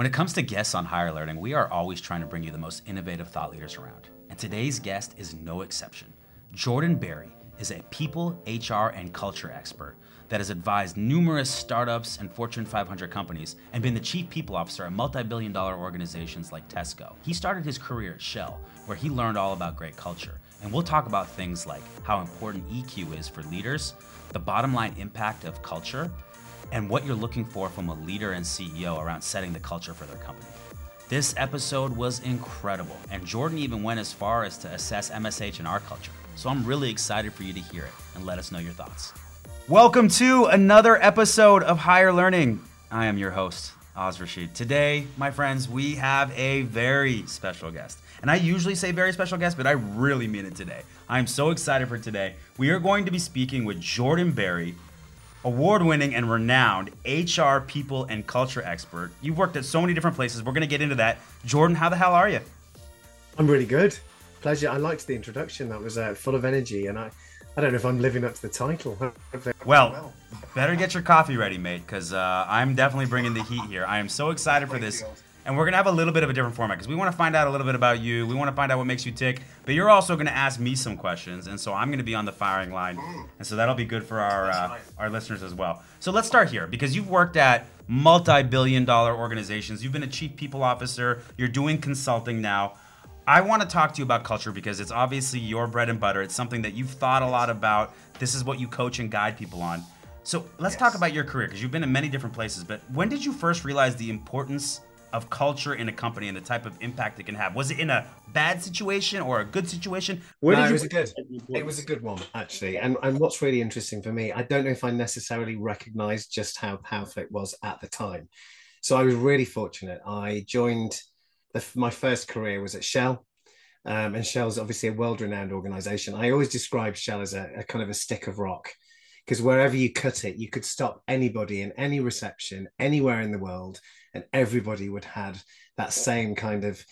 When it comes to guests on Hire Learning, we are always trying to bring you the most innovative thought leaders around. And today's guest is no exception. Jordan Barry is a people, HR, and culture expert that has advised numerous startups and Fortune 500 companies and been the chief people officer at multi billion dollar organizations like Tesco. He started his career at Shell, where he learned all about great culture. And we'll talk about things like how important EQ is for leaders, the bottom line impact of culture, and what you're looking for from a leader and CEO around setting the culture for their company. This episode was incredible, and Jordan even went as far as to assess MSH in our culture. So I'm really excited for you to hear it and let us know your thoughts. Welcome to another episode of Hire Learning. I am your host, Oz Rashid. Today, my friends, we have a very special guest. And I usually say very special guest, but I really mean it today. I'm so excited for today. We are going to be speaking with Jordan Barry, award winning and renowned HR, people, and culture expert. You've worked at so many different places. We're going to get into that. Jordan, how the hell are you? I'm really good. Pleasure. I liked the introduction. That was uh, full of energy, and I, I don't know if I'm living up to the title. Well, better get your coffee ready, mate, because uh, I'm definitely bringing the heat here. I am so excited for this. And we're going to have a little bit of a different format because we want to find out a little bit about you. We want to find out what makes you tick. But you're also going to ask me some questions. And so I'm going to be on the firing line. And so that'll be good for our, uh, our listeners as well. So let's start here because you've worked at multi billion dollar organizations. You've been a chief people officer. You're doing consulting now. I want to talk to you about culture because it's obviously your bread and butter. It's something that you've thought a lot about. This is what you coach and guide people on. So let's Yes. talk about your career because you've been in many different places. But when did you first realize the importance of culture in a company and the type of impact it can have? Was it in a bad situation or a good situation? Where No, did it was a good. It was a good one actually, and and what's really interesting for me, I don't know if I necessarily recognised just how powerful it was at the time. So I was really fortunate. I joined. The, my first career was at Shell, um, and Shell's obviously a world-renowned organisation. I always describe Shell as a, a kind of a stick of rock, because wherever you cut it, you could stop anybody in any reception anywhere in the world, and everybody would have that same kind of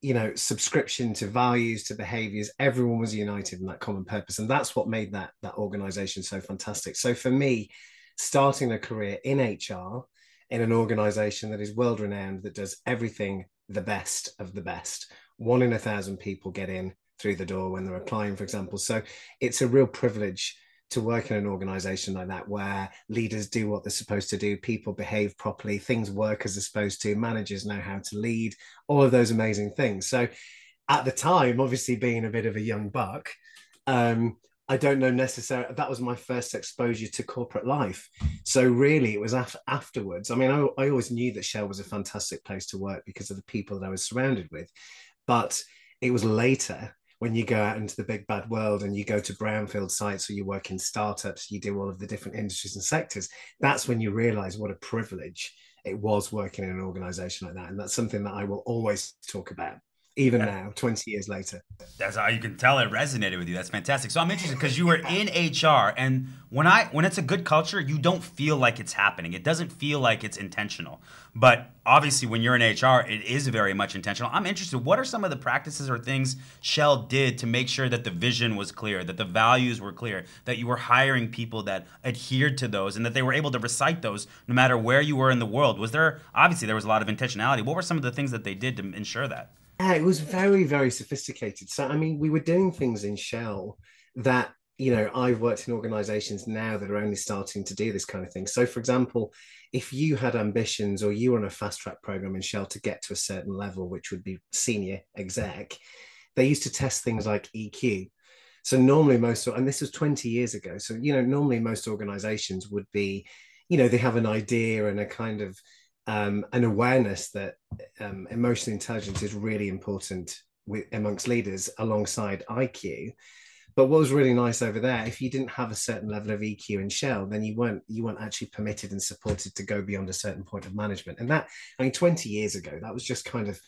you know subscription to values to behaviors. Everyone was united in that common purpose. And that's what made that that organization so fantastic. So for me starting a career in hr in an organization that is world renowned that does everything the best of the best one in a thousand people get in through the door when they're applying for example. So it's a real privilege to work in an organization like that where leaders do what they're supposed to do people behave properly things work as they're supposed to managers know how to lead all of those amazing things. So at the time obviously being a bit of a young buck um, i don't know necessarily that was my first exposure to corporate life. So really it was af- afterwards. I mean I, I always knew that shell was a fantastic place to work because of the people that i was surrounded with but it was later when you go out into the big bad world and you go to brownfield sites or you work in startups, you do all of the different industries and sectors, that's when you realize what a privilege it was working in an organization like that. And that's something that I will always talk about, even Yeah. now, 20 years later. That's how you can tell it resonated with you. That's fantastic. So I'm interested because you were in HR, and when I when it's a good culture, you don't feel like it's happening. It doesn't feel like it's intentional. But obviously, when you're in HR, it is very much intentional. I'm interested. What are some of the practices or things Shell did to make sure that the vision was clear, that the values were clear, that you were hiring people that adhered to those, and that they were able to recite those no matter where you were in the world? Was there obviously there was a lot of intentionality? What were some of the things that they did to ensure that? Yeah, it was very, very sophisticated. So, I mean, we were doing things in Shell that, you know, I've worked in organizations now that are only starting to do this kind of thing. So, for example, if you had ambitions or you were on a fast track program in Shell to get to a certain level, which would be senior exec, they used to test things like EQ. So, normally, most, and this was 20 years ago. So, you know, normally most organizations would be, you know, they have an idea and a kind of, um, an awareness that um, emotional intelligence is really important with, amongst leaders alongside IQ. But what was really nice over there, if you didn't have a certain level of EQ in Shell, then you weren't you weren't actually permitted and supported to go beyond a certain point of management. And that, I mean, 20 years ago, that was just kind of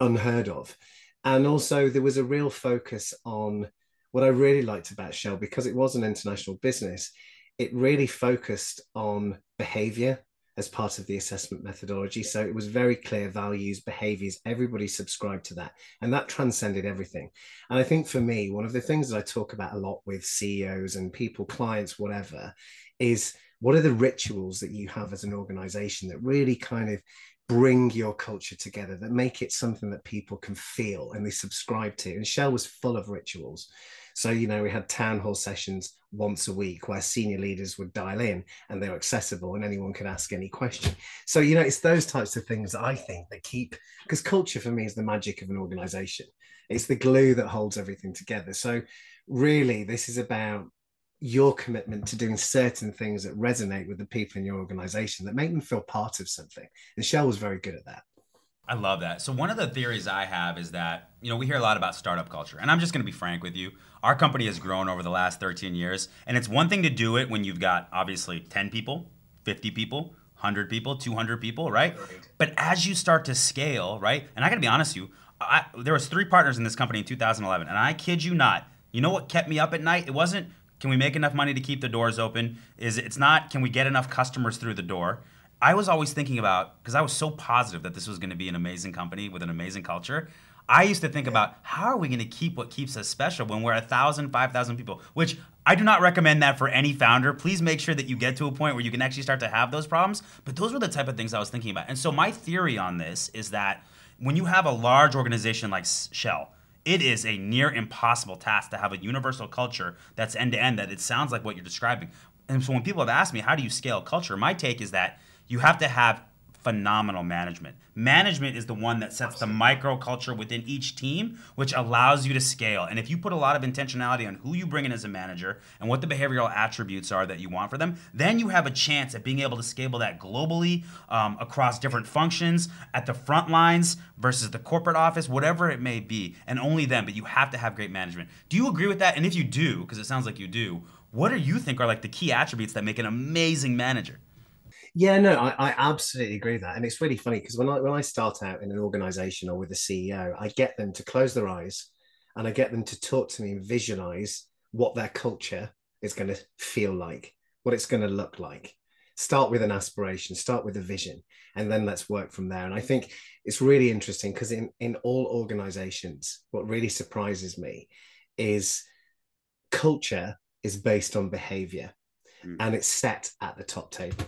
unheard of. And also there was a real focus on what I really liked about Shell, because it was an international business, it really focused on behavior as part of the assessment methodology. So it was very clear values, behaviors, everybody subscribed to that. And that transcended everything. And I think for me, one of the things that I talk about a lot with CEOs and people, clients, whatever, is what are the rituals that you have as an organization that really kind of bring your culture together, that make it something that people can feel and they subscribe to. And Shell was full of rituals. So, you know, we had town hall sessions once a week where senior leaders would dial in and they were accessible and anyone could ask any question. So, you know, it's those types of things I think that keep, because culture for me is the magic of an organization. It's the glue that holds everything together. So, really, this is about your commitment to doing certain things that resonate with the people in your organization that make them feel part of something. And Shell was very good at that. I love that. So one of the theories I have is that, you know, we hear a lot about startup culture. And I'm just going to be frank with you. Our company has grown over the last 13 years, and it's one thing to do it when you've got obviously 10 people, 50 people, 100 people, 200 people, right? But as you start to scale, right? And I got to be honest with you, I, there was three partners in this company in 2011, and I kid you not, you know what kept me up at night? It wasn't can we make enough money to keep the doors open? Is it's not can we get enough customers through the door? I was always thinking about because I was so positive that this was going to be an amazing company with an amazing culture. I used to think about how are we going to keep what keeps us special when we're a thousand, five thousand people, which I do not recommend that for any founder. Please make sure that you get to a point where you can actually start to have those problems. But those were the type of things I was thinking about. And so my theory on this is that when you have a large organization like Shell, it is a near impossible task to have a universal culture that's end to end that it sounds like what you're describing. And so when people have asked me, how do you scale culture? My take is that you have to have phenomenal management. Management is the one that sets the microculture within each team, which allows you to scale. And if you put a lot of intentionality on who you bring in as a manager and what the behavioral attributes are that you want for them, then you have a chance at being able to scale that globally um, across different functions at the front lines versus the corporate office, whatever it may be, and only then. But you have to have great management. Do you agree with that? And if you do, because it sounds like you do, what do you think are like the key attributes that make an amazing manager? Yeah, no, I, I absolutely agree with that. And it's really funny because when I when I start out in an organization or with a CEO, I get them to close their eyes and I get them to talk to me and visualize what their culture is going to feel like, what it's going to look like. Start with an aspiration, start with a vision, and then let's work from there. And I think it's really interesting because in, in all organizations, what really surprises me is culture is based on behavior mm. and it's set at the top table.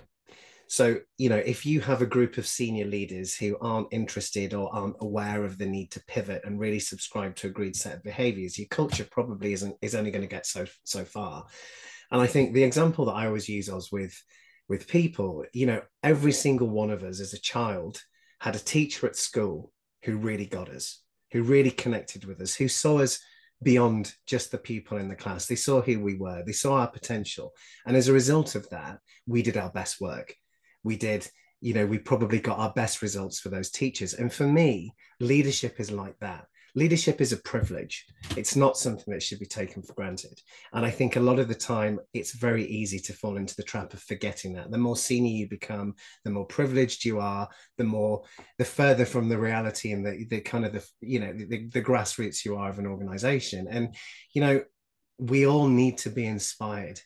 So, you know, if you have a group of senior leaders who aren't interested or aren't aware of the need to pivot and really subscribe to agreed set of behaviors, your culture probably isn't is only going to get so so far. And I think the example that I always use was with with people, you know, every single one of us as a child had a teacher at school who really got us, who really connected with us, who saw us beyond just the people in the class. They saw who we were, they saw our potential. And as a result of that, we did our best work we did you know we probably got our best results for those teachers. And for me leadership is like that. Leadership is a privilege. It's not something that should be taken for granted. And i think a lot of the time it's very easy to fall into the trap of forgetting that. The more senior you become the more privileged you are the more the further from the reality and the, the kind of the you know the, the grassroots you are of an organization. And you know we all need to be inspired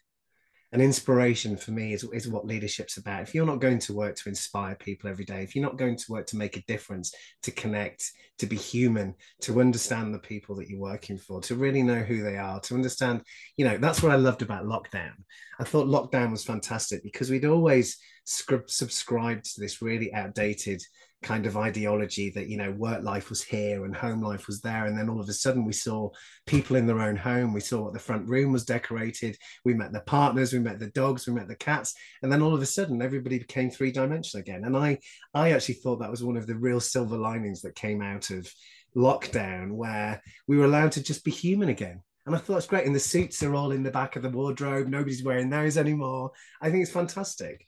an inspiration for me is, is what leadership's about. If you're not going to work to inspire people every day, if you're not going to work to make a difference, to connect, to be human, to understand the people that you're working for, to really know who they are, to understand, you know, that's what I loved about lockdown. I thought lockdown was fantastic because we'd always subscribed to this really outdated kind of ideology that you know work life was here and home life was there and then all of a sudden we saw people in their own home we saw what the front room was decorated we met the partners we met the dogs we met the cats and then all of a sudden everybody became three dimensional again and i i actually thought that was one of the real silver linings that came out of lockdown where we were allowed to just be human again and I thought it's great. And the suits are all in the back of the wardrobe. Nobody's wearing those anymore. I think it's fantastic.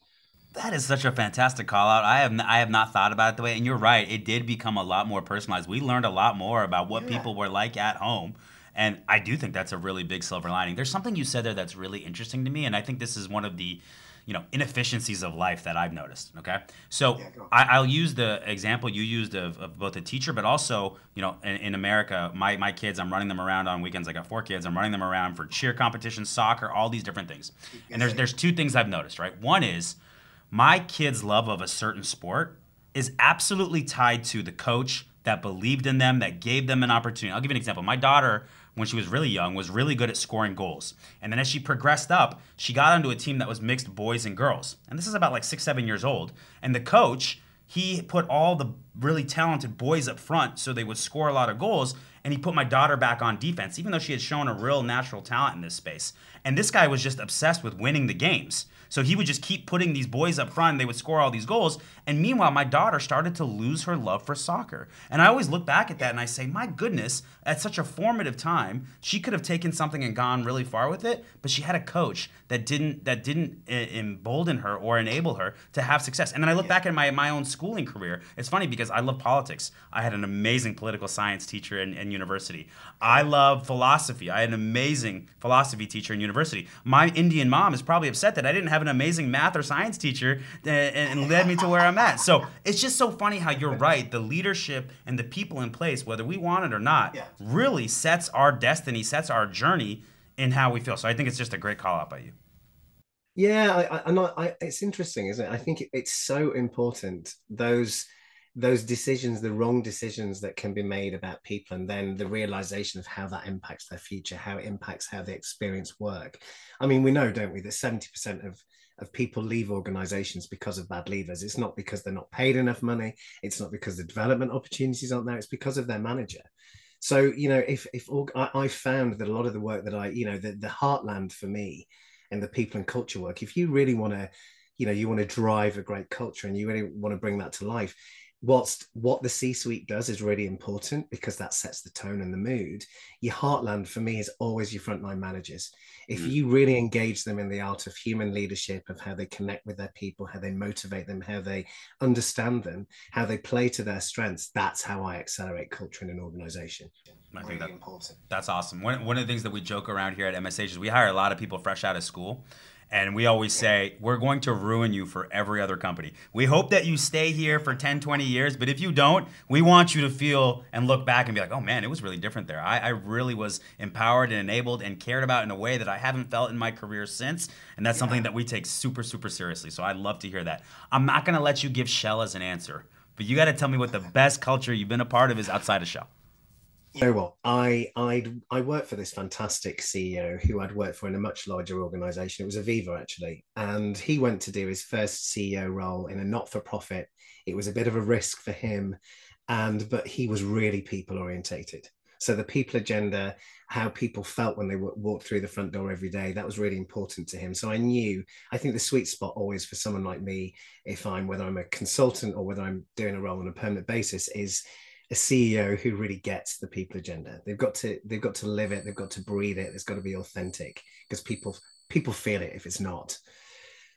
That is such a fantastic call out. I have I have not thought about it the way, and you're right. It did become a lot more personalized. We learned a lot more about what yeah. people were like at home, and I do think that's a really big silver lining. There's something you said there that's really interesting to me, and I think this is one of the you know inefficiencies of life that I've noticed. Okay, so yeah, I, will use the example you used of, of, both a teacher, but also you know in, in, America, my my kids, I'm running them around on weekends. I got four kids. I'm running them around for cheer competitions, soccer, all these different things. And there's there's two things I've noticed. Right, one is my kids' love of a certain sport is absolutely tied to the coach that believed in them, that gave them an opportunity. I'll give you an example. My daughter, when she was really young, was really good at scoring goals. And then as she progressed up, she got onto a team that was mixed boys and girls. And this is about like six, seven years old. And the coach he put all the really talented boys up front so they would score a lot of goals and he put my daughter back on defense even though she had shown a real natural talent in this space and this guy was just obsessed with winning the games so he would just keep putting these boys up front and they would score all these goals. And meanwhile, my daughter started to lose her love for soccer. And I always look back at that and I say, my goodness, at such a formative time, she could have taken something and gone really far with it, but she had a coach that didn't that didn't embolden her or enable her to have success. And then I look back at my my own schooling career. It's funny because I love politics. I had an amazing political science teacher in, in university. I love philosophy. I had an amazing philosophy teacher in university. My Indian mom is probably upset that I didn't have an amazing math or science teacher eh, and led me to where I'm So it's just so funny how you're right. The leadership and the people in place, whether we want it or not, yeah. really sets our destiny, sets our journey in how we feel. So I think it's just a great call out by you. Yeah, I, I, not, I, it's interesting, isn't it? I think it, it's so important those those decisions, the wrong decisions that can be made about people, and then the realization of how that impacts their future, how it impacts how they experience work. I mean, we know, don't we, that seventy percent of of people leave organizations because of bad leaders. It's not because they're not paid enough money. It's not because the development opportunities aren't there. It's because of their manager. So you know, if if I, I found that a lot of the work that I, you know, the the heartland for me and the people and culture work, if you really want to, you know, you want to drive a great culture and you really want to bring that to life, whilst what the C suite does is really important because that sets the tone and the mood, your heartland for me is always your frontline managers. If mm. you really engage them in the art of human leadership, of how they connect with their people, how they motivate them, how they understand them, how they play to their strengths, that's how I accelerate culture in an organization. I really think that, important. That's awesome. One, one of the things that we joke around here at MSH is we hire a lot of people fresh out of school and we always say, we're going to ruin you for every other company. We hope that you stay here for 10, 20 years, but if you don't, we want you to feel and look back and be like, oh man, it was really different there. I, I really was empowered and enabled and cared about in a way that I haven't felt in my career since. And that's yeah. something that we take super, super seriously. So I'd love to hear that. I'm not going to let you give Shell as an answer, but you got to tell me what the best culture you've been a part of is outside of Shell you know what? I I I worked for this fantastic CEO who I'd worked for in a much larger organization. It was Aviva actually, and he went to do his first CEO role in a not-for-profit. It was a bit of a risk for him, and but he was really people orientated. So the people agenda, how people felt when they walked through the front door every day, that was really important to him. So I knew. I think the sweet spot always for someone like me, if I'm whether I'm a consultant or whether I'm doing a role on a permanent basis, is a CEO who really gets the people agenda. They've got to they've got to live it. They've got to breathe it. It's got to be authentic because people people feel it if it's not.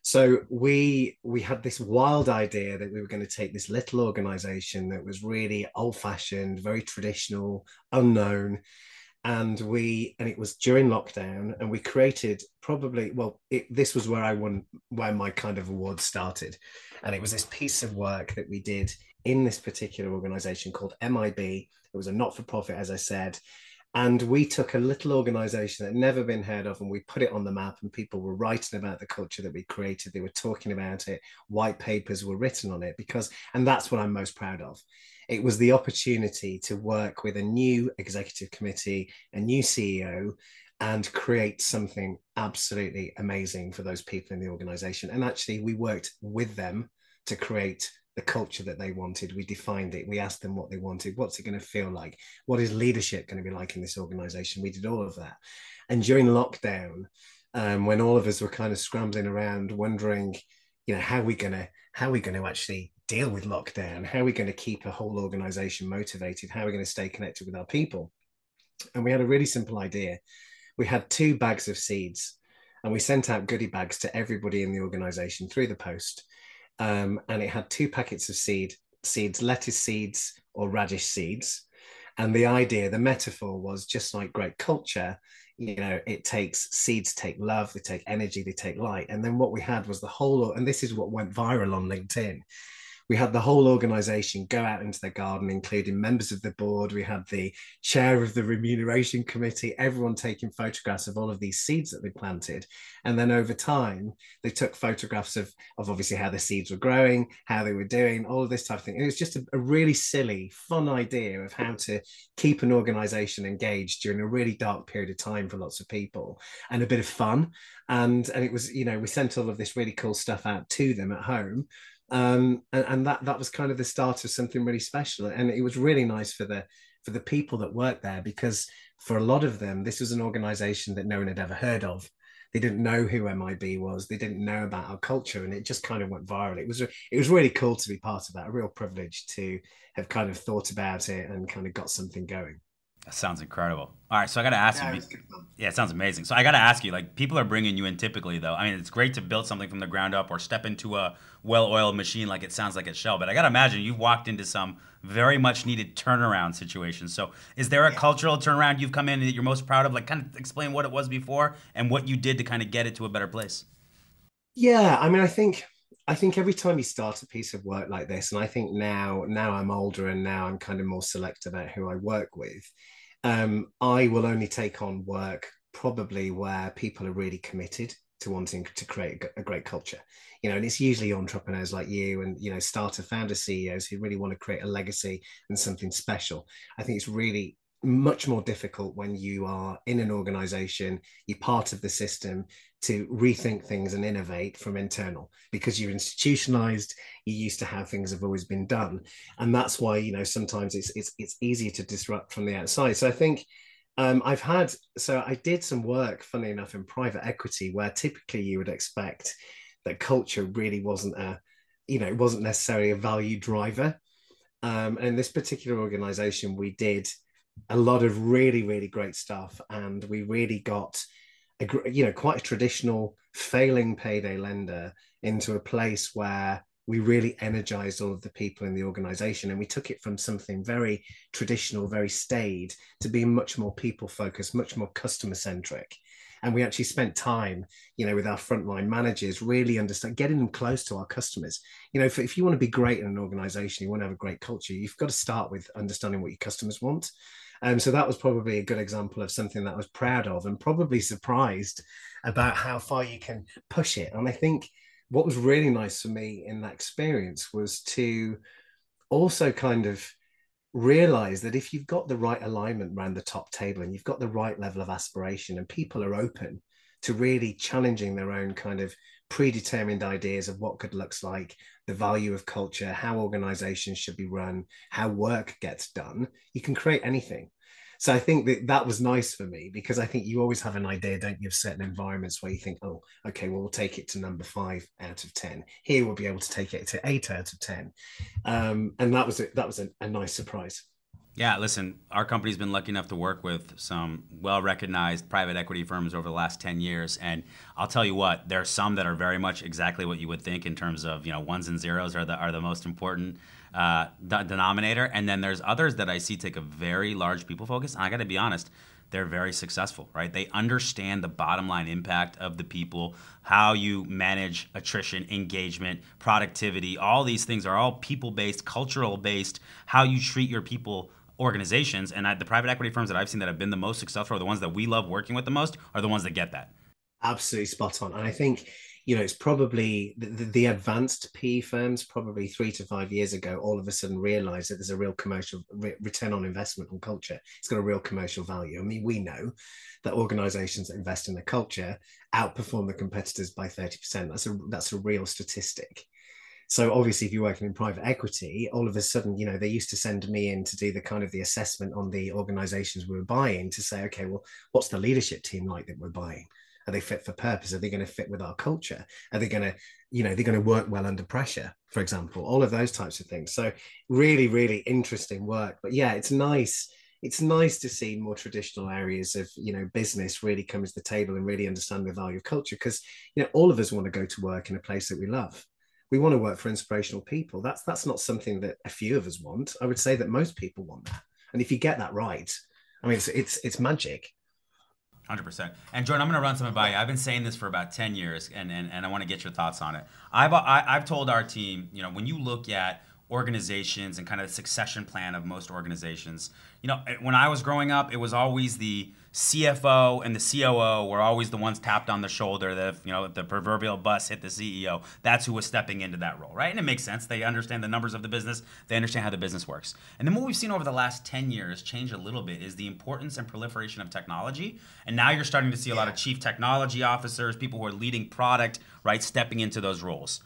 So we we had this wild idea that we were going to take this little organization that was really old fashioned, very traditional, unknown, and we and it was during lockdown, and we created probably well it, this was where I won where my kind of award started, and it was this piece of work that we did in this particular organization called MIB. It was a not for profit, as I said. And we took a little organization that had never been heard of and we put it on the map, and people were writing about the culture that we created. They were talking about it. White papers were written on it because, and that's what I'm most proud of. It was the opportunity to work with a new executive committee, a new CEO, and create something absolutely amazing for those people in the organization. And actually, we worked with them to create the culture that they wanted. We defined it. We asked them what they wanted. What's it going to feel like? What is leadership going to be like in this organization? We did all of that. And during lockdown, um, when all of us were kind of scrambling around, wondering, you know, how are we going to how are we going to actually deal with lockdown? How are we going to keep a whole organization motivated? How are we going to stay connected with our people? And we had a really simple idea. We had two bags of seeds, and we sent out goodie bags to everybody in the organization through the post um, and it had two packets of seed seeds, lettuce seeds or radish seeds. And the idea, the metaphor was just like great culture, you know, it takes seeds take love, they take energy, they take light. And then what we had was the whole, and this is what went viral on LinkedIn we had the whole organization go out into their garden, including members of the board. We had the chair of the remuneration committee, everyone taking photographs of all of these seeds that they planted. And then over time, they took photographs of, of obviously how the seeds were growing, how they were doing, all of this type of thing. And it was just a, a really silly, fun idea of how to keep an organization engaged during a really dark period of time for lots of people and a bit of fun. And, and it was, you know, we sent all of this really cool stuff out to them at home Um, and, and that that was kind of the start of something really special. And it was really nice for the for the people that worked there because for a lot of them, this was an organization that no one had ever heard of. They didn't know who MIB was. They didn't know about our culture, and it just kind of went viral. It was it was really cool to be part of that. A real privilege to have kind of thought about it and kind of got something going. That sounds incredible. All right, so I got to ask yeah, you. Yeah, it sounds amazing. So I got to ask you, like, people are bringing you in typically, though. I mean, it's great to build something from the ground up or step into a well-oiled machine like it sounds like at Shell. But I got to imagine you've walked into some very much needed turnaround situations. So is there a yeah. cultural turnaround you've come in that you're most proud of? Like, kind of explain what it was before and what you did to kind of get it to a better place. Yeah, I mean, I think I think every time you start a piece of work like this, and I think now now I'm older and now I'm kind of more select about who I work with um, I will only take on work probably where people are really committed to wanting to create a great culture. You know and it's usually entrepreneurs like you and you know starter founder ceos who really want to create a legacy and something special. I think it's really much more difficult when you are in an organization you're part of the system to rethink things and innovate from internal because you're institutionalized you're used to how things have always been done and that's why you know sometimes it's it's it's easier to disrupt from the outside so i think um, I've had so I did some work, funny enough, in private equity, where typically you would expect that culture really wasn't a, you know, it wasn't necessarily a value driver. Um, and in this particular organization, we did a lot of really, really great stuff, and we really got a, you know quite a traditional failing payday lender into a place where we really energized all of the people in the organization and we took it from something very traditional very staid to being much more people focused much more customer centric and we actually spent time you know with our frontline managers really understand getting them close to our customers. You know if, if you want to be great in an organization you want to have a great culture you've got to start with understanding what your customers want um, so that was probably a good example of something that I was proud of and probably surprised about how far you can push it. And I think what was really nice for me in that experience was to also kind of realize that if you've got the right alignment around the top table and you've got the right level of aspiration and people are open to really challenging their own kind of predetermined ideas of what good looks like, the value of culture, how organizations should be run, how work gets done, you can create anything. So I think that that was nice for me because I think you always have an idea, don't you, of certain environments where you think, oh, okay, well, we'll take it to number five out of 10. Here we'll be able to take it to eight out of 10. Um, and that was a, that was a, a nice surprise. Yeah, listen, our company's been lucky enough to work with some well recognized private equity firms over the last 10 years. And I'll tell you what, there are some that are very much exactly what you would think in terms of, you know, ones and zeros are the, are the most important uh, denominator. And then there's others that I see take a very large people focus. And I got to be honest, they're very successful, right? They understand the bottom line impact of the people, how you manage attrition, engagement, productivity. All these things are all people based, cultural based, how you treat your people organizations and I, the private equity firms that I've seen that have been the most successful are the ones that we love working with the most are the ones that get that. Absolutely spot on. And I think, you know, it's probably the, the advanced PE firms probably three to five years ago, all of a sudden realized that there's a real commercial re- return on investment on culture. It's got a real commercial value. I mean, we know that organizations that invest in the culture outperform the competitors by 30%. That's a, that's a real statistic. So obviously, if you're working in private equity, all of a sudden, you know, they used to send me in to do the kind of the assessment on the organizations we were buying to say, okay, well, what's the leadership team like that we're buying? Are they fit for purpose? Are they going to fit with our culture? Are they going to, you know, they're going to work well under pressure, for example, all of those types of things. So really, really interesting work. But yeah, it's nice. It's nice to see more traditional areas of, you know, business really come to the table and really understand the value of culture because, you know, all of us want to go to work in a place that we love we want to work for inspirational people. That's that's not something that a few of us want. I would say that most people want that. And if you get that right, I mean, it's it's, it's magic. Hundred percent. And Jordan, I'm going to run something by you. I've been saying this for about ten years, and and, and I want to get your thoughts on it. I've I, have i have told our team, you know, when you look at organizations and kind of the succession plan of most organizations, you know, eh, when I was growing up, it was always the CFO and the COO were always the ones tapped on the shoulder that you know the proverbial bus hit the CEO. That's who was stepping into that role, right? And it makes sense. They understand the numbers of the business. They understand how the business works. And then what we've seen over the last 10 years change a little bit is the importance and proliferation of technology. And now you're starting to see a lot of chief technology officers, people who are leading product, right, stepping into those roles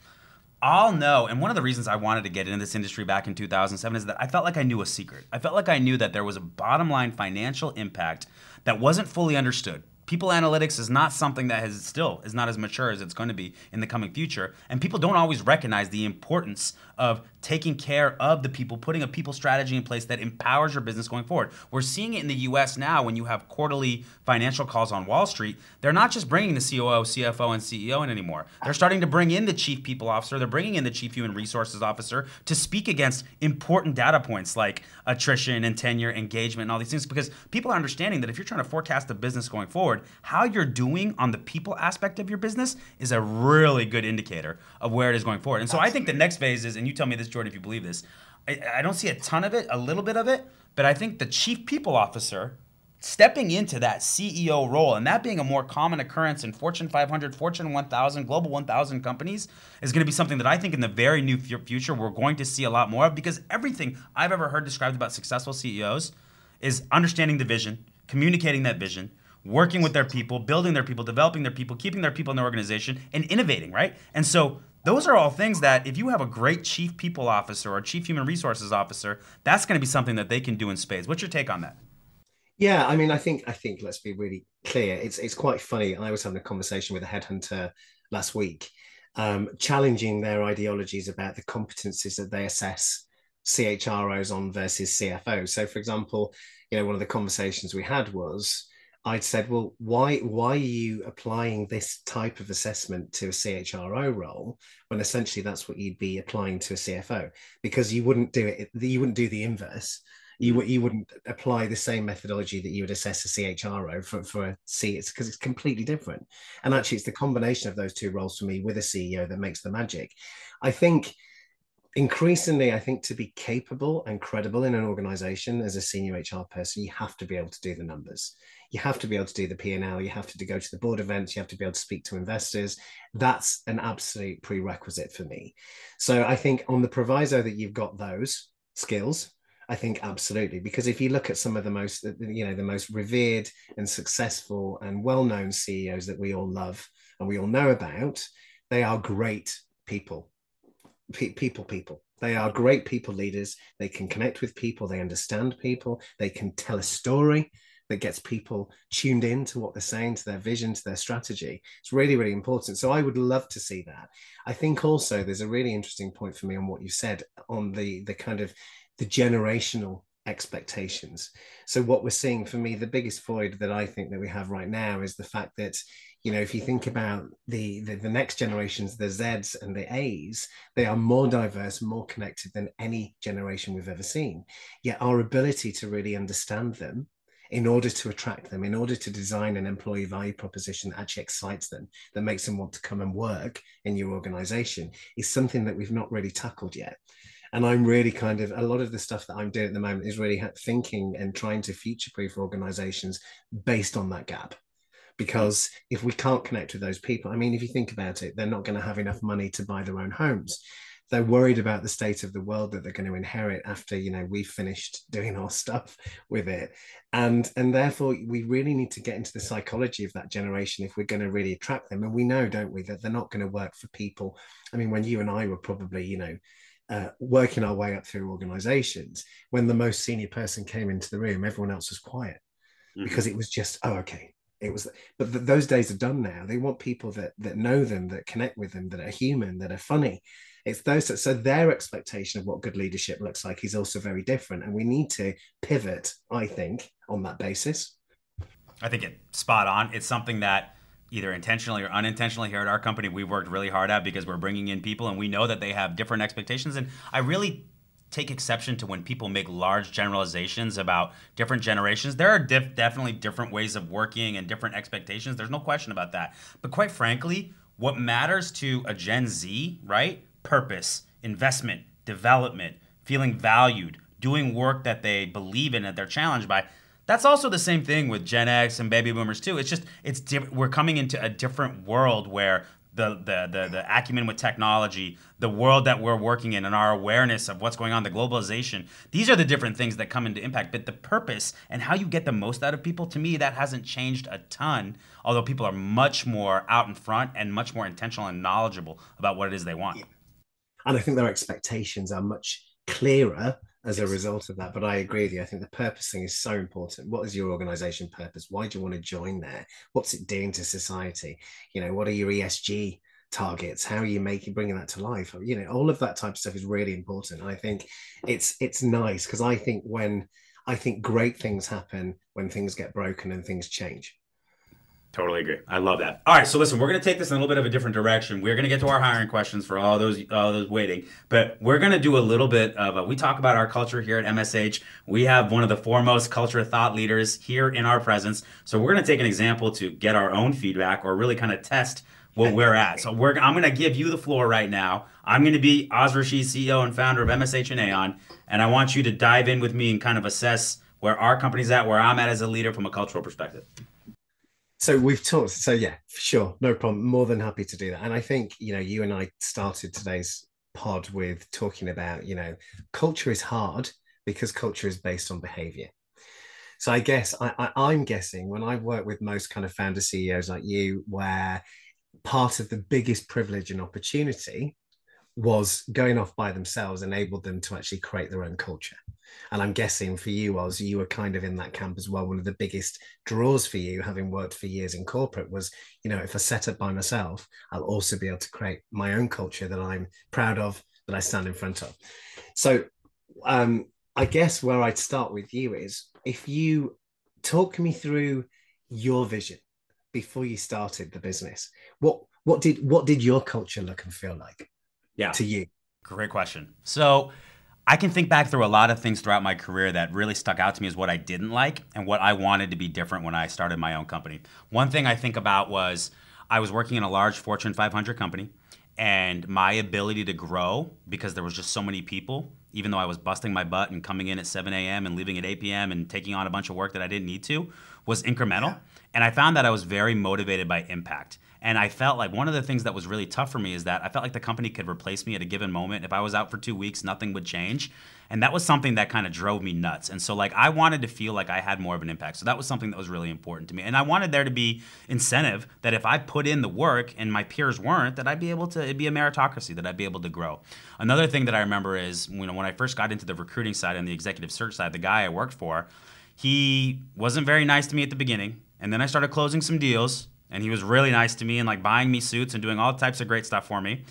I'll know. And one of the reasons I wanted to get into this industry back in 2007 is that I felt like I knew a secret. I felt like I knew that there was a bottom line financial impact that wasn't fully understood people analytics is not something that has still is not as mature as it's going to be in the coming future and people don't always recognize the importance of taking care of the people, putting a people strategy in place that empowers your business going forward. We're seeing it in the US now when you have quarterly financial calls on Wall Street. They're not just bringing the COO, CFO, and CEO in anymore. They're starting to bring in the chief people officer, they're bringing in the chief human resources officer to speak against important data points like attrition and tenure, engagement, and all these things because people are understanding that if you're trying to forecast the business going forward, how you're doing on the people aspect of your business is a really good indicator of where it is going forward. And so I think the next phase is, and you tell me this, Jordan, if you believe this, I, I don't see a ton of it, a little bit of it, but I think the chief people officer stepping into that CEO role and that being a more common occurrence in Fortune 500, Fortune 1000, Global 1000 companies is going to be something that I think in the very near future we're going to see a lot more of because everything I've ever heard described about successful CEOs is understanding the vision, communicating that vision, working with their people, building their people, developing their people, keeping their people in their organization, and innovating, right? And so those are all things that if you have a great chief people officer or chief human resources officer, that's going to be something that they can do in spades. What's your take on that? Yeah, I mean, I think I think let's be really clear. It's it's quite funny. I was having a conversation with a headhunter last week, um, challenging their ideologies about the competencies that they assess CHROs on versus CFOs. So, for example, you know, one of the conversations we had was I'd said, well, why why are you applying this type of assessment to a CHRO role when essentially that's what you'd be applying to a CFO? Because you wouldn't do it, you wouldn't do the inverse. You mm. you wouldn't apply the same methodology that you would assess a CHRO for for a C. It's because it's completely different. And actually, it's the combination of those two roles for me with a CEO that makes the magic. I think increasingly, I think to be capable and credible in an organization as a senior HR person, you have to be able to do the numbers. You have to be able to do the P&L. You have to go to the board events. You have to be able to speak to investors. That's an absolute prerequisite for me. So I think on the proviso that you've got those skills, I think absolutely because if you look at some of the most you know the most revered and successful and well-known CEOs that we all love and we all know about, they are great people people people. They are great people leaders. They can connect with people. They understand people. They can tell a story that gets people tuned in to what they're saying to their vision to their strategy. It's really really important. So i would love to see that. I think also there's a really interesting point for me on what you said on the the kind of the generational expectations. So what we're seeing for me the biggest void that i think that we have right now is the fact that you know, if you think about the, the, the next generations, the Zs and the As, they are more diverse, more connected than any generation we've ever seen. Yet our ability to really understand them in order to attract them, in order to design an employee value proposition that actually excites them, that makes them want to come and work in your organization, is something that we've not really tackled yet. And I'm really kind of a lot of the stuff that I'm doing at the moment is really thinking and trying to future proof organizations based on that gap because if we can't connect with those people, I mean, if you think about it, they're not going to have enough money to buy their own homes. They're worried about the state of the world that they're going to inherit after you know we've finished doing our stuff with it, and and therefore we really need to get into the psychology of that generation if we're going to really attract them. And we know, don't we, that they're not going to work for people. I mean, when you and I were probably you know uh, working our way up through organizations, when the most senior person came into the room, everyone else was quiet mm-hmm. because it was just, oh, okay, it was but th- those days are done now. They want people that that know them that connect with them that are human that are funny. It's those so their expectation of what good leadership looks like is also very different and we need to pivot i think on that basis. I think it's spot on. It's something that either intentionally or unintentionally here at our company we've worked really hard at because we're bringing in people and we know that they have different expectations. And i really take exception to when people make large generalizations about different generations. There are definitely different ways of working and different expectations. There's no question about that. But quite frankly, what matters to a Gen Z, right? Purpose, investment, development, feeling valued, doing work that they believe in that they're challenged by. That's also the same thing with Gen X and baby boomers too. It's just it's we're coming into a different world where the, the, the, the acumen with technology, the world that we're working in, and our awareness of what's going on, the globalization. These are the different things that come into impact. But the purpose and how you get the most out of people, to me, that hasn't changed a ton. Although people are much more out in front and much more intentional and knowledgeable about what it is they want. and I think their expectations are much clearer as a result of that. But I agree with you. I think the purpose thing is so important. What is your organization purpose? Why do you want to join there? What's it doing to society? You know, what are your ESG targets? How are you making bringing that to life? You know, all of that type of stuff is really important. And I think it's it's nice because I think when I think great things happen when things get broken and things change. Totally agree. I love that. All right, so listen, we're going to take this in a little bit of a different direction. We're going to get to our hiring questions for all those all those waiting, but we're going to do a little bit of a, we talk about our culture here at MSH. We have one of the foremost culture thought leaders here in our presence. So we're going to take an example to get our own feedback or really kind of test what we're at. So we're I'm going to give you the floor right now. I'm going to be Oz Rashid, CEO and founder of MSH and Aon, and I want you to dive in with me and kind of assess where our company's at, where I'm at as a leader from a cultural perspective. So we've talked. So yeah, sure, no problem. More than happy to do that. And I think you know, you and I started today's pod with talking about you know, culture is hard because culture is based on behavior. So I guess I, I, am guessing when I work with most kind of founder CEOs like you, where part of the biggest privilege and opportunity was going off by themselves enabled them to actually create their own culture. And I'm guessing for you, Oz, you were kind of in that camp as well. One of the biggest draws for you, having worked for years in corporate, was, you know, if I set up by myself, I'll also be able to create my own culture that I'm proud of, that I stand in front of. So um, I guess where I'd start with you is if you talk me through your vision before you started the business, what what did what did your culture look and feel like? yeah. to you? Great question. So I can think back through a lot of things throughout my career that really stuck out to me as what I didn't like and what I wanted to be different when I started my own company. One thing I think about was I was working in a large Fortune 500 company and my ability to grow because there was just so many people even though i was busting my butt and coming in at 7 a.m and leaving at 8 p.m and taking on a bunch of work that i didn't need to was incremental yeah. and i found that i was very motivated by impact and I felt like one of the things that was really tough for me is that I felt like the company could replace me at a given moment. If I was out for two weeks, nothing would change. And that was something that kind of drove me nuts. And so, like, I wanted to feel like I had more of an impact. So that was something that was really important to me. And I wanted there to be incentive that if I put in the work and my peers weren't, that I'd be able to, it'd be a meritocracy, that I'd be able to grow. Another thing that I remember is, you know, when I first got into the recruiting side and the executive search side, the guy I worked for, he wasn't very nice to me at the beginning. And then I started closing some deals and he was really nice to me and like buying me suits and doing all types of great stuff for me.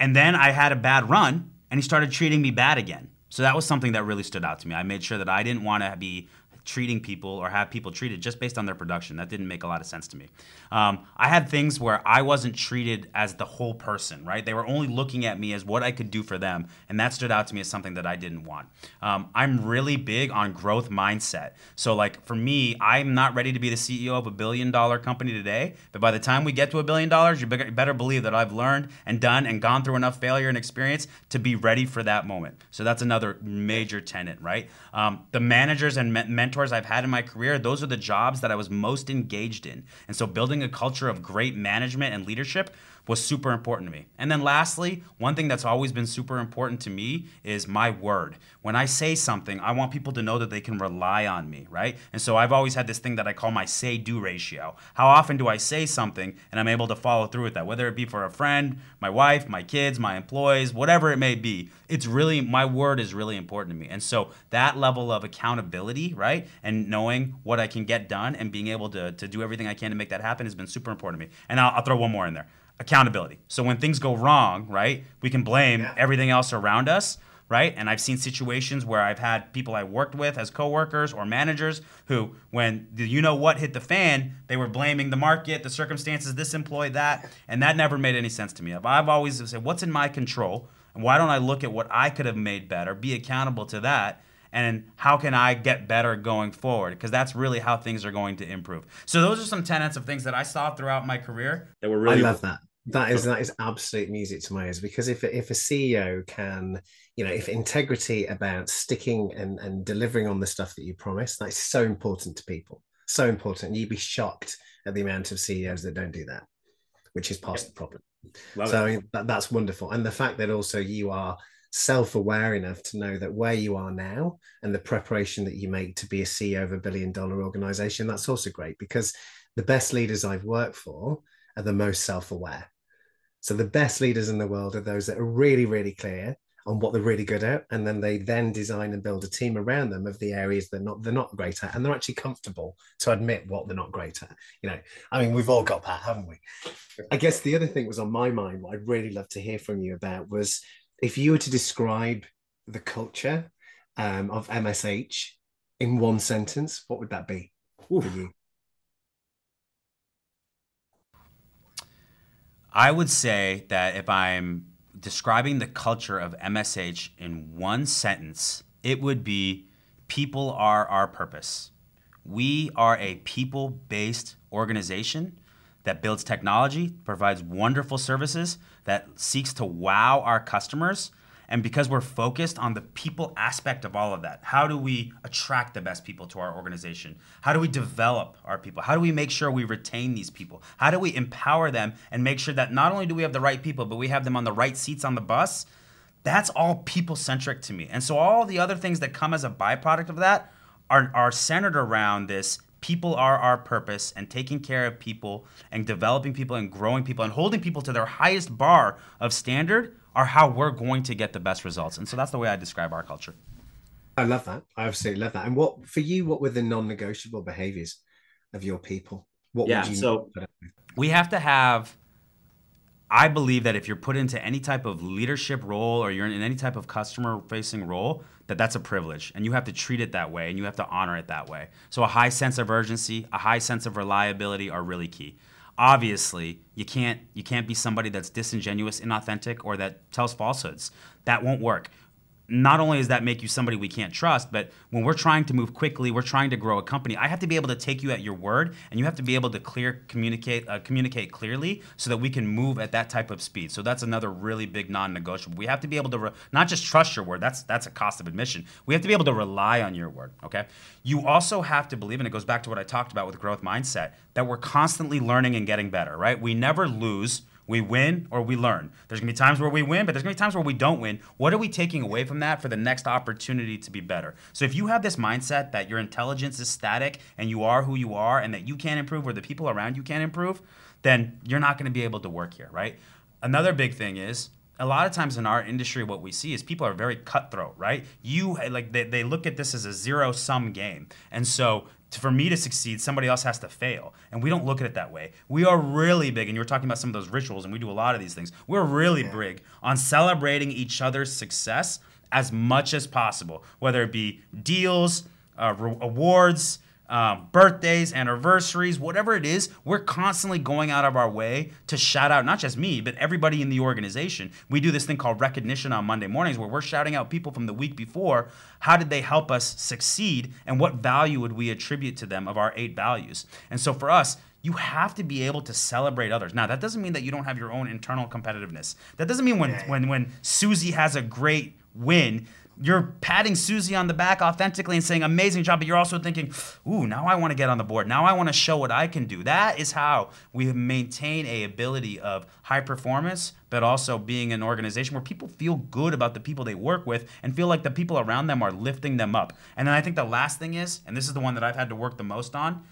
And then I had a bad run and he started treating me bad again. So that was something that really stood out to me. I made sure that I didn't want to be treating people or have people treated just based on their production. That didn't make a lot of sense to me. Um, I had things where I wasn't treated as the whole person, right? They were only looking at me as what I could do for them, and that stood out to me as something that I didn't want. Um, I'm really big on growth mindset. So, like for me, I'm not ready to be the CEO of a billion dollar company today, but by the time we get to a billion dollars, you better believe that I've learned and done and gone through enough failure and experience to be ready for that moment. So that's another major tenet, right? Um, the managers and mentors mentors I've had in my career, those are the jobs that I was most engaged in. And so building a culture of great management and leadership was super important to me. And then lastly, one thing that's always been super important to me is my word. When I say something, I want people to know that they can rely on me, right? And so I've always had this thing that I call my say do ratio. How often do I say something and I'm able to follow through with that, whether it be for a friend, my wife, my kids, my employees, whatever it may be. It's really, my word is really important to me. And so that level of accountability, right? And knowing what I can get done and being able to, to do everything I can to make that happen has been super important to me. And I'll, I'll throw one more in there accountability. So when things go wrong, right, we can blame yeah. everything else around us, right? And I've seen situations where I've had people I worked with as coworkers or managers who, when the you know what hit the fan, they were blaming the market, the circumstances, this employee, that, and that never made any sense to me. I've always said, what's in my control? And why don't I look at what I could have made better, be accountable to that, and how can I get better going forward? Because that's really how things are going to improve. So those are some tenets of things that I saw throughout my career that were really. I love that. That is that is absolute music to my ears because if if a CEO can, you know, if integrity about sticking and and delivering on the stuff that you promise, that's so important to people. So important. You'd be shocked at the amount of CEOs that don't do that, which is part of the problem. Love so that, that's wonderful. And the fact that also you are self-aware enough to know that where you are now and the preparation that you make to be a CEO of a billion dollar organization, that's also great because the best leaders I've worked for are the most self-aware. So the best leaders in the world are those that are really, really clear on what they're really good at, and then they then design and build a team around them of the areas they're not they're not great at, and they're actually comfortable to admit what they're not great at. You know, I mean, we've all got that, haven't we? I guess the other thing was on my mind. What I'd really love to hear from you about was if you were to describe the culture um, of MSH in one sentence, what would that be Ooh. for you? I would say that if I'm describing the culture of MSH in one sentence, it would be people are our purpose. We are a people based organization that builds technology, provides wonderful services, that seeks to wow our customers, and because we're focused on the people aspect of all of that, how do we attract the best people to our organization? How do we develop our people? How do we make sure we retain these people? How do we empower them and make sure that not only do we have the right people, but we have them on the right seats on the bus? That's all people centric to me. And so all the other things that come as a byproduct of that are, are centered around this people are our purpose and taking care of people and developing people and growing people and holding people to their highest bar of standard are how we're going to get the best results. And so that's the way I describe our culture. I love that. I absolutely love that. And what for you, what were the non-negotiable behaviors of your people? What yeah, so we have to have I believe that if you're put into any type of leadership role or you're in any type of customer facing role, that that's a privilege and you have to treat it that way and you have to honor it that way. So a high sense of urgency, a high sense of reliability are really key. Obviously you can't you can't be somebody that's disingenuous inauthentic or that tells falsehoods. That won't work not only does that make you somebody we can't trust, but when we're trying to move quickly, we're trying to grow a company. I have to be able to take you at your word, and you have to be able to clear communicate uh, communicate clearly so that we can move at that type of speed. So that's another really big non-negotiable. We have to be able to re- not just trust your word. That's that's a cost of admission. We have to be able to rely on your word. Okay. You also have to believe, and it goes back to what I talked about with growth mindset, that we're constantly learning and getting better. Right. We never lose we win or we learn. There's gonna be times where we win, but there's gonna be times where we don't win. What are we taking away from that for the next opportunity to be better? So if you have this mindset that your intelligence is static and you are who you are and that you can't improve or the people around you can't improve, then you're not gonna be able to work here, right? Another big thing is a lot of times in our industry what we see is people are very cutthroat right you like they, they look at this as a zero sum game and so for me to succeed, somebody else has to fail. And we don't look at it that way. We are really big, and you were talking about some of those rituals, and we do a lot of these things. We're really yeah. big on celebrating each other's success as much as possible, whether it be deals, uh, re- awards, um, birthdays, anniversaries, whatever it is, we're constantly going out of our way to shout out not just me, but everybody in the organization. We do this thing called recognition on Monday mornings where we're shouting out people from the week before. How did they help us succeed? And what value would we attribute to them of our eight values? And so for us, you have to be able to celebrate others. Now, that doesn't mean that you don't have your own internal competitiveness. That doesn't mean when, when, when Susie has a great win, you're patting Susie on the back authentically and saying, amazing job, but you're also thinking, ooh, now I want to get on the board. Now I want to show what I can do. That is how we maintain a ability of high performance, but also being an organization where people feel good about the people they work with and feel like the people around them are lifting them up. And then I think the last thing is, and this is the one that I've had to work the most on,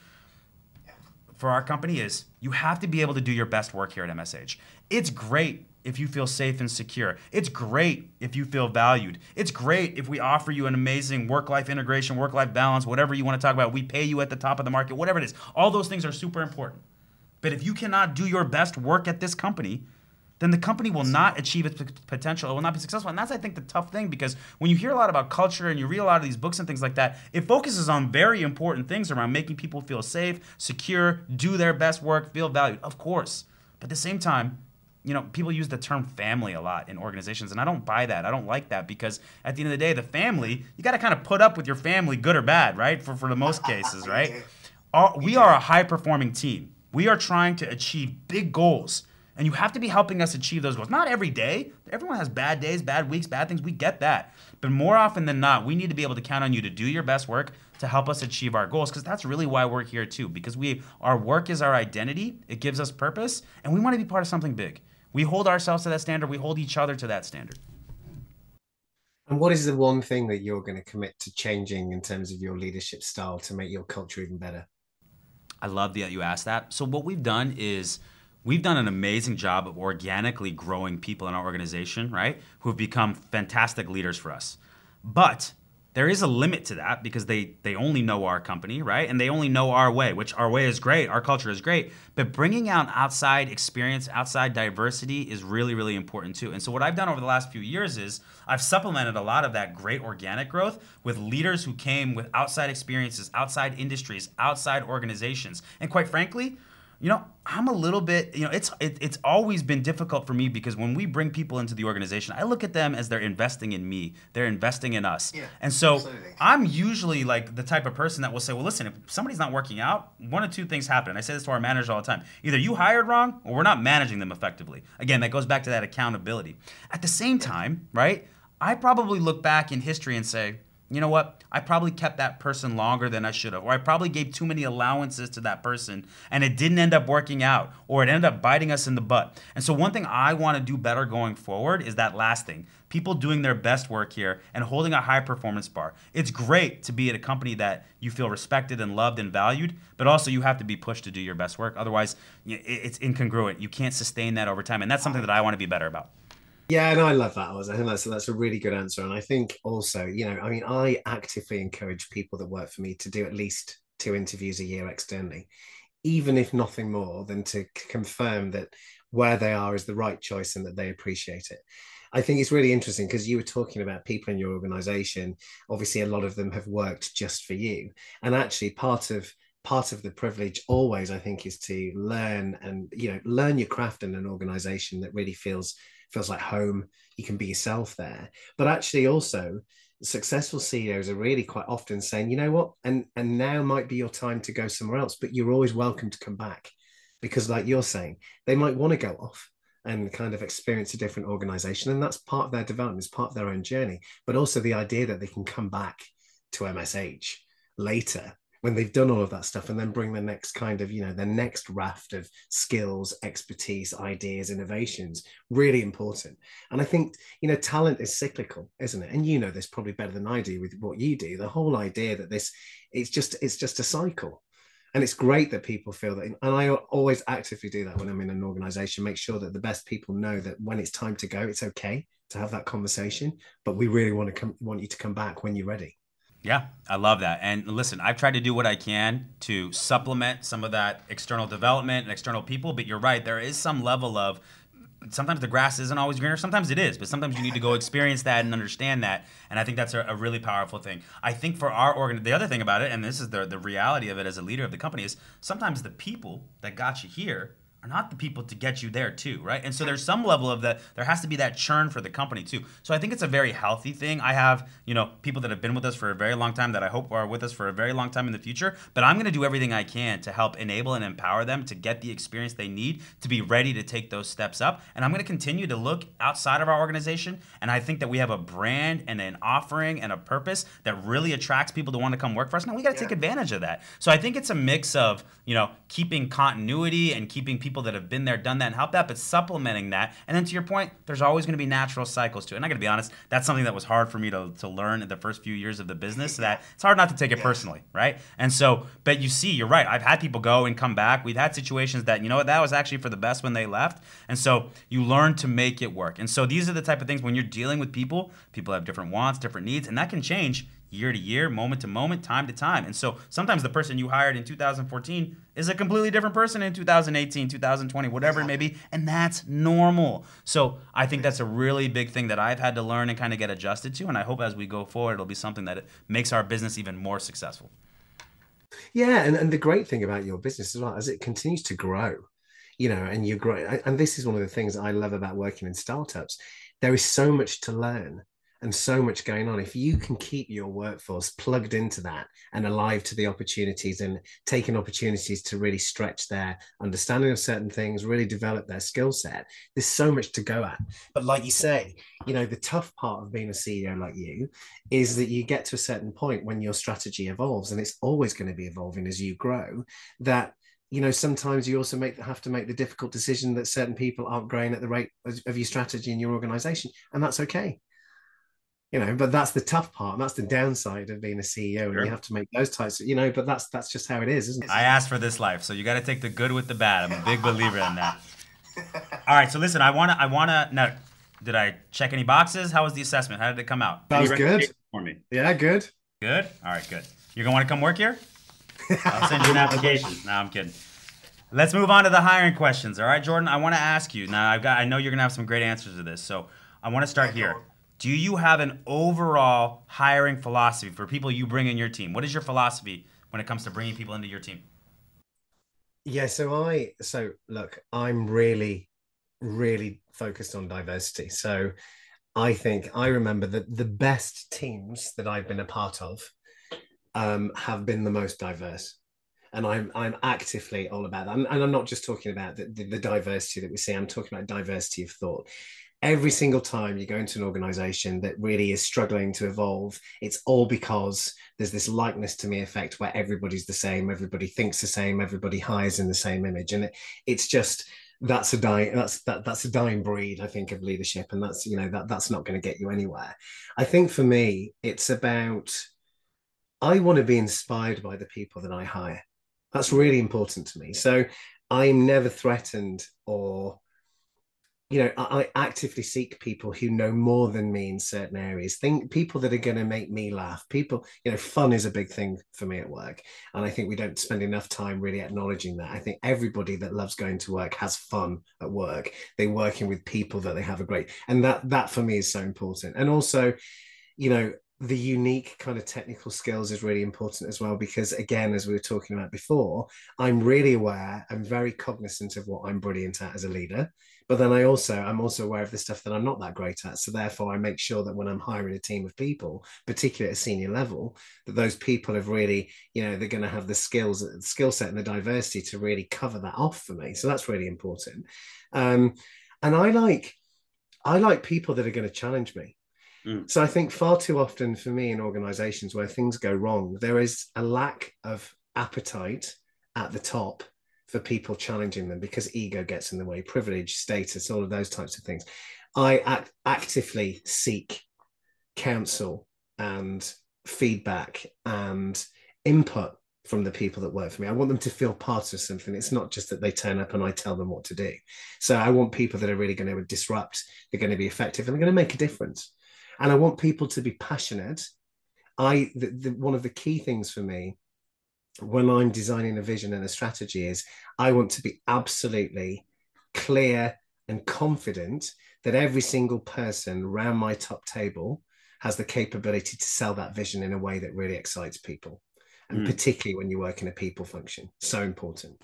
for our company is you have to be able to do your best work here at MSH. It's great if you feel safe and secure. It's great if you feel valued. It's great if we offer you an amazing work life integration, work life balance, whatever you want to talk about. We pay you at the top of the market, whatever it is. All those things are super important. But if you cannot do your best work at this company, then the company will not achieve its potential. It will not be successful. And that's, I think, the tough thing because when you hear a lot about culture and you read a lot of these books and things like that, it focuses on very important things around making people feel safe, secure, do their best work, feel valued. Of course. But at the same time, you know, people use the term family a lot in organizations, and I don't buy that. I don't like that because at the end of the day, the family, you got to kind of put up with your family, good or bad, right? For, for the most cases, right? We are a high performing team. We are trying to achieve big goals, and you have to be helping us achieve those goals. Not every day. Everyone has bad days, bad weeks, bad things. We get that. But more often than not, we need to be able to count on you to do your best work to help us achieve our goals because that's really why we're here too because we our work is our identity it gives us purpose and we want to be part of something big we hold ourselves to that standard. We hold each other to that standard. And what is the one thing that you're going to commit to changing in terms of your leadership style to make your culture even better? I love that you asked that. So what we've done is we've done an amazing job of organically growing people in our organization, right? Who have become fantastic leaders for us. But there is a limit to that because they they only know our company right and they only know our way which our way is great our culture is great but bringing out outside experience outside diversity is really really important too and so what i've done over the last few years is i've supplemented a lot of that great organic growth with leaders who came with outside experiences outside industries outside organizations and quite frankly you know, I'm a little bit, you know, it's it, it's always been difficult for me because when we bring people into the organization, I look at them as they're investing in me. They're investing in us. Yeah, and so absolutely. I'm usually like the type of person that will say, well, listen, if somebody's not working out, one of two things happen. And I say this to our managers all the time. Either you hired wrong or we're not managing them effectively. Again, that goes back to that accountability. At the same time, right? I probably look back in history and say, you know what? I probably kept that person longer than I should have, or I probably gave too many allowances to that person and it didn't end up working out, or it ended up biting us in the butt. And so, one thing I want to do better going forward is that last thing people doing their best work here and holding a high performance bar. It's great to be at a company that you feel respected and loved and valued, but also you have to be pushed to do your best work. Otherwise, it's incongruent. You can't sustain that over time. And that's something that I want to be better about. Yeah, and I love that. I think that's that's a really good answer. And I think also, you know, I mean, I actively encourage people that work for me to do at least two interviews a year externally, even if nothing more than to confirm that where they are is the right choice and that they appreciate it. I think it's really interesting because you were talking about people in your organization. Obviously, a lot of them have worked just for you. And actually, part of part of the privilege always, I think, is to learn and you know, learn your craft in an organization that really feels feels like home. You can be yourself there. But actually, also, successful CEOs are really quite often saying, you know what, and and now might be your time to go somewhere else. But you're always welcome to come back because, like you're saying, they might want to go off and kind of experience a different organization, and that's part of their development, it's part of their own journey. But also the idea that they can come back to MSH later when they've done all of that stuff and then bring the next kind of you know the next raft of skills expertise ideas innovations really important. And i think you know talent is cyclical isn't it? And you know this probably better than i do with what you do. The whole idea that this it's just it's just a cycle. And it's great that people feel that and i always actively do that when i'm in an organization make sure that the best people know that when it's time to go it's okay to have that conversation but we really want to come want you to come back when you're ready yeah, I love that. And listen, I've tried to do what I can to supplement some of that external development and external people, but you're right, there is some level of sometimes the grass isn't always greener. Sometimes it is, but sometimes you need to go experience that and understand that. And I think that's a, a really powerful thing. I think for our organ, the other thing about it, and this is the the reality of it as a leader of the company, is sometimes the people that got you here are not the people to get you there too, right? And so there's some level of that. There has to be that churn for the company too. So I think it's a very healthy thing. I have you know people that have been with us for a very long time that I hope are with us for a very long time in the future. But I'm going to do everything I can to help enable and empower them to get the experience they need to be ready to take those steps up. And I'm going to continue to look outside of our organization. And I think that we have a brand and an offering and a purpose that really attracts people to want to come work for us. Now we got to yeah. take advantage of that. So I think it's a mix of you know keeping continuity and keeping people people that have been there, done that, and helped that, but supplementing that. And then to your point, there's always going to be natural cycles to it. And I got to be honest, that's something that was hard for me to, to learn in the first few years of the business. That it's hard not to take it personally, right? And so, but you see, you're right. I've had people go and come back. We've had situations that you know what that was actually for the best when they left, and so you learn to make it work. And so these are the type of things when you're dealing with people. People have different wants, different needs, and that can change year to year, moment to moment, time to time. And so sometimes the person you hired in 2014 is a completely different person in 2018, 2020, whatever it may be. And that's normal. So I think that's a really big thing that I've had to learn and kind of get adjusted to. And I hope as we go forward, it'll be something that makes our business even more successful. Yeah. And, and the great thing about your business as well, as it continues to grow, you know, and you grow. And this is one of the things I love about working in startups. There is so much to learn and so much going on. If you can keep your workforce plugged into that and alive to the opportunities and taking opportunities to really stretch their understanding of certain things, really develop their skill set, there's so much to go at. But like you say, you know, the tough part of being a CEO like you is that you get to a certain point when your strategy evolves, and it's always going to be evolving as you grow, that you know sometimes you also make have to make the difficult decision that certain people aren't growing at the rate of your strategy in your organization and that's okay you know but that's the tough part that's the downside of being a ceo and Sure. you have to make those types of, you know but that's that's just how it is isn't it I asked for this life, so you got to take the good with the bad. I'm a big believer in that. All right, so listen, I wanna, I wanna. Now, did I check any boxes? How was the assessment? How did it come out? That was good. For me. yeah good Good. All right, good. You're gonna want to come work here? I'll send you an application. No, I'm kidding. Let's move on to the hiring questions. All right, Jordan. I want to ask you now. I've got. I know you're gonna have some great answers to this, so I want to start here. Do you have an overall hiring philosophy for people you bring in your team? What is your philosophy when it comes to bringing people into your team? Yeah, so I so look, I'm really, really focused on diversity. So I think I remember that the best teams that I've been a part of um, have been the most diverse. And I'm I'm actively all about that. And, and I'm not just talking about the, the, the diversity that we see, I'm talking about diversity of thought. Every single time you go into an organization that really is struggling to evolve, it's all because there's this likeness to me effect where everybody's the same, everybody thinks the same, everybody hires in the same image, and it, it's just that's a dying that's that that's a dying breed, I think, of leadership, and that's you know that that's not going to get you anywhere. I think for me, it's about I want to be inspired by the people that I hire. That's really important to me. So I'm never threatened or you know, I, I actively seek people who know more than me in certain areas. Think people that are going to make me laugh. People, you know, fun is a big thing for me at work, and I think we don't spend enough time really acknowledging that. I think everybody that loves going to work has fun at work. They're working with people that they have a great, and that that for me is so important. And also, you know, the unique kind of technical skills is really important as well because again as we were talking about before i'm really aware i'm very cognizant of what i'm brilliant at as a leader but then i also i'm also aware of the stuff that i'm not that great at. So therefore i make sure that when i'm hiring a team of people particularly at a senior level that those people have really you know they're going to have the skills skill set and the diversity to really cover that off for me. So that's really important. Um, and i like i like people that are going to challenge me. Mm. so I think far too often for me in organizations where things go wrong, there is a lack of appetite at the top for people challenging them because ego gets in the way, privilege, status, all of those types of things. I act- actively seek counsel and feedback and input from the people that work for me. I want them to feel part of something. It's not just that they turn up and I tell them what to do. So I want people that are really going to disrupt, they're going to be effective, and they're going to make a difference and I want people to be passionate. I the, the, one of the key things for me when I'm designing a vision and a strategy is I want to be absolutely clear and confident that every single person around my top table has the capability to sell that vision in a way that really excites people. And Mm. particularly when you work in a people function, so important.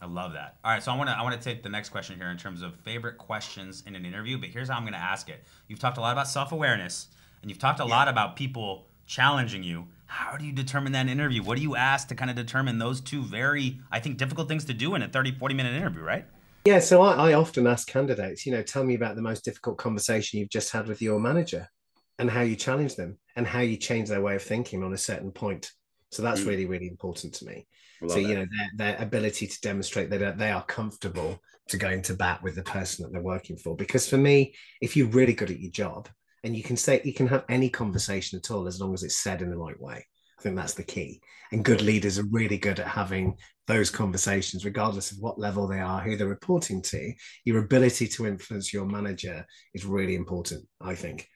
I love that. All right, so I want to I want to take the next question here in terms of favorite questions in an interview, but here's how I'm going to ask it. You've talked a lot about self-awareness and you've talked a lot about people challenging you. How do you determine that in interview? What do you ask to kind of determine those two very I think difficult things to do in a 30 40 minute interview, right? Yeah, so I, I often ask candidates, you know, tell me about the most difficult conversation you've just had with your manager and how you challenge them and how you change their way of thinking on a certain point. So that's Mm. really, really important to me. So, you know, their, their ability to demonstrate that they are comfortable to go into bat with the person that they're working for. Because for me, if you're really good at your job and you can say, you can have any conversation at all as long as it's said in the right way. I think that's the key. And good leaders are really good at having those conversations, regardless of what level they are, who they're reporting to. Your ability to influence your manager is really important, I think.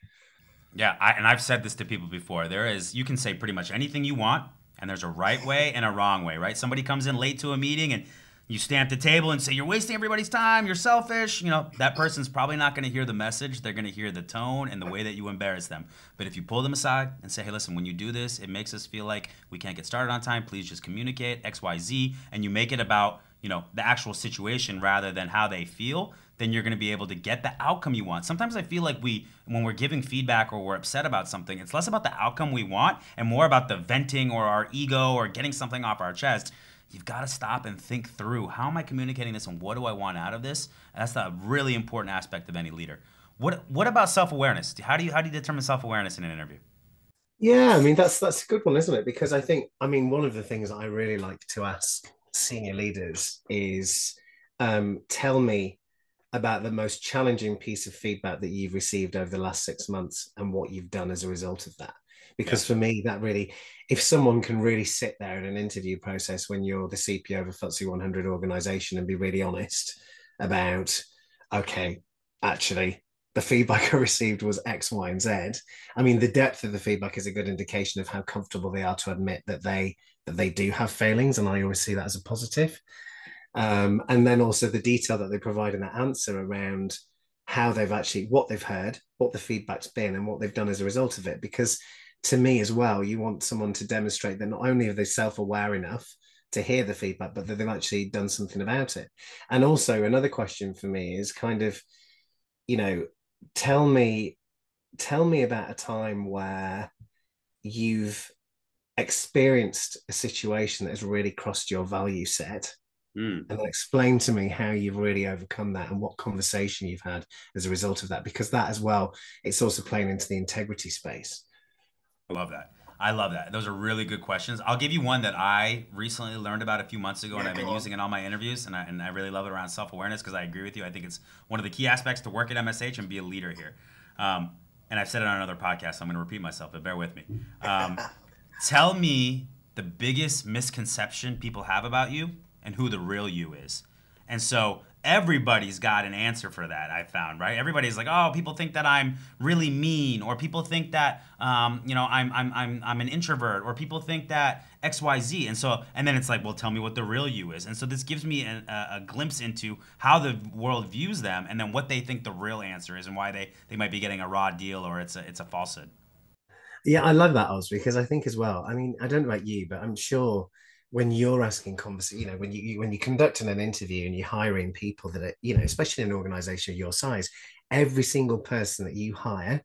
Yeah, I, and I've said this to people before. There is, you can say pretty much anything you want, and there's a right way and a wrong way, right? Somebody comes in late to a meeting and you at the table and say, You're wasting everybody's time, you're selfish. You know, that person's probably not going to hear the message. They're going to hear the tone and the way that you embarrass them. But if you pull them aside and say, Hey, listen, when you do this, it makes us feel like we can't get started on time. Please just communicate X, Y, Z. And you make it about, you know, the actual situation rather than how they feel then you're going to be able to get the outcome you want. Sometimes I feel like we, when we're giving feedback or we're upset about something, it's less about the outcome we want and more about the venting or our ego or getting something off our chest. You've got to stop and think through how am I communicating this and what do I want out of this? And that's the really important aspect of any leader. What What about self awareness? How do you how do you determine self awareness in an interview? Yeah, I mean that's that's a good one, isn't it? Because I think I mean one of the things I really like to ask senior leaders is um, tell me about the most challenging piece of feedback that you've received over the last six months and what you've done as a result of that. Because yeah. for me, that really, if someone can really sit there in an interview process when you're the CPO of a FTSE 100 organization and be really honest about, okay, actually, the feedback I received was X, Y, and Z. I mean, the depth of the feedback is a good indication of how comfortable they are to admit that they that they do have failings, and I always see that as a positive. Um, and then also the detail that they provide in that answer around how they've actually what they've heard, what the feedback's been, and what they've done as a result of it. Because to me as well, you want someone to demonstrate that not only are they self-aware enough to hear the feedback, but that they've actually done something about it. And also another question for me is kind of, you know, tell me, tell me about a time where you've experienced a situation that has really crossed your value set Mm. And explain to me how you've really overcome that and what conversation you've had as a result of that, because that as well, it's also playing into the integrity space. I love that. I love that. Those are really good questions. I'll give you one that I recently learned about a few months ago, yeah, and I've been using in all my interviews, and I, and I really love it around self awareness because I agree with you. I think it's one of the key aspects to work at MSH and be a leader here. Um, and I've said it on another podcast, so I'm going to repeat myself, but bear with me. Um, tell me the biggest misconception people have about you and who the real you is. And so everybody's got an answer for that i found right? Everybody's like oh people think that i'm really mean or people think that um, you know I'm, I'm i'm i'm an introvert or people think that xyz and so and then it's like well tell me what the real you is. And so this gives me a, a, glimpse into how the world views them and then what they think the real answer is and why they they might be getting a raw deal or it's a it's a falsehood. Yeah i love that oz because i think as well i mean i don't know about you but i'm sure when you're asking conversation, you know, when you when you conducting an interview and you're hiring people that are, you know, especially in an organization of your size, every single person that you hire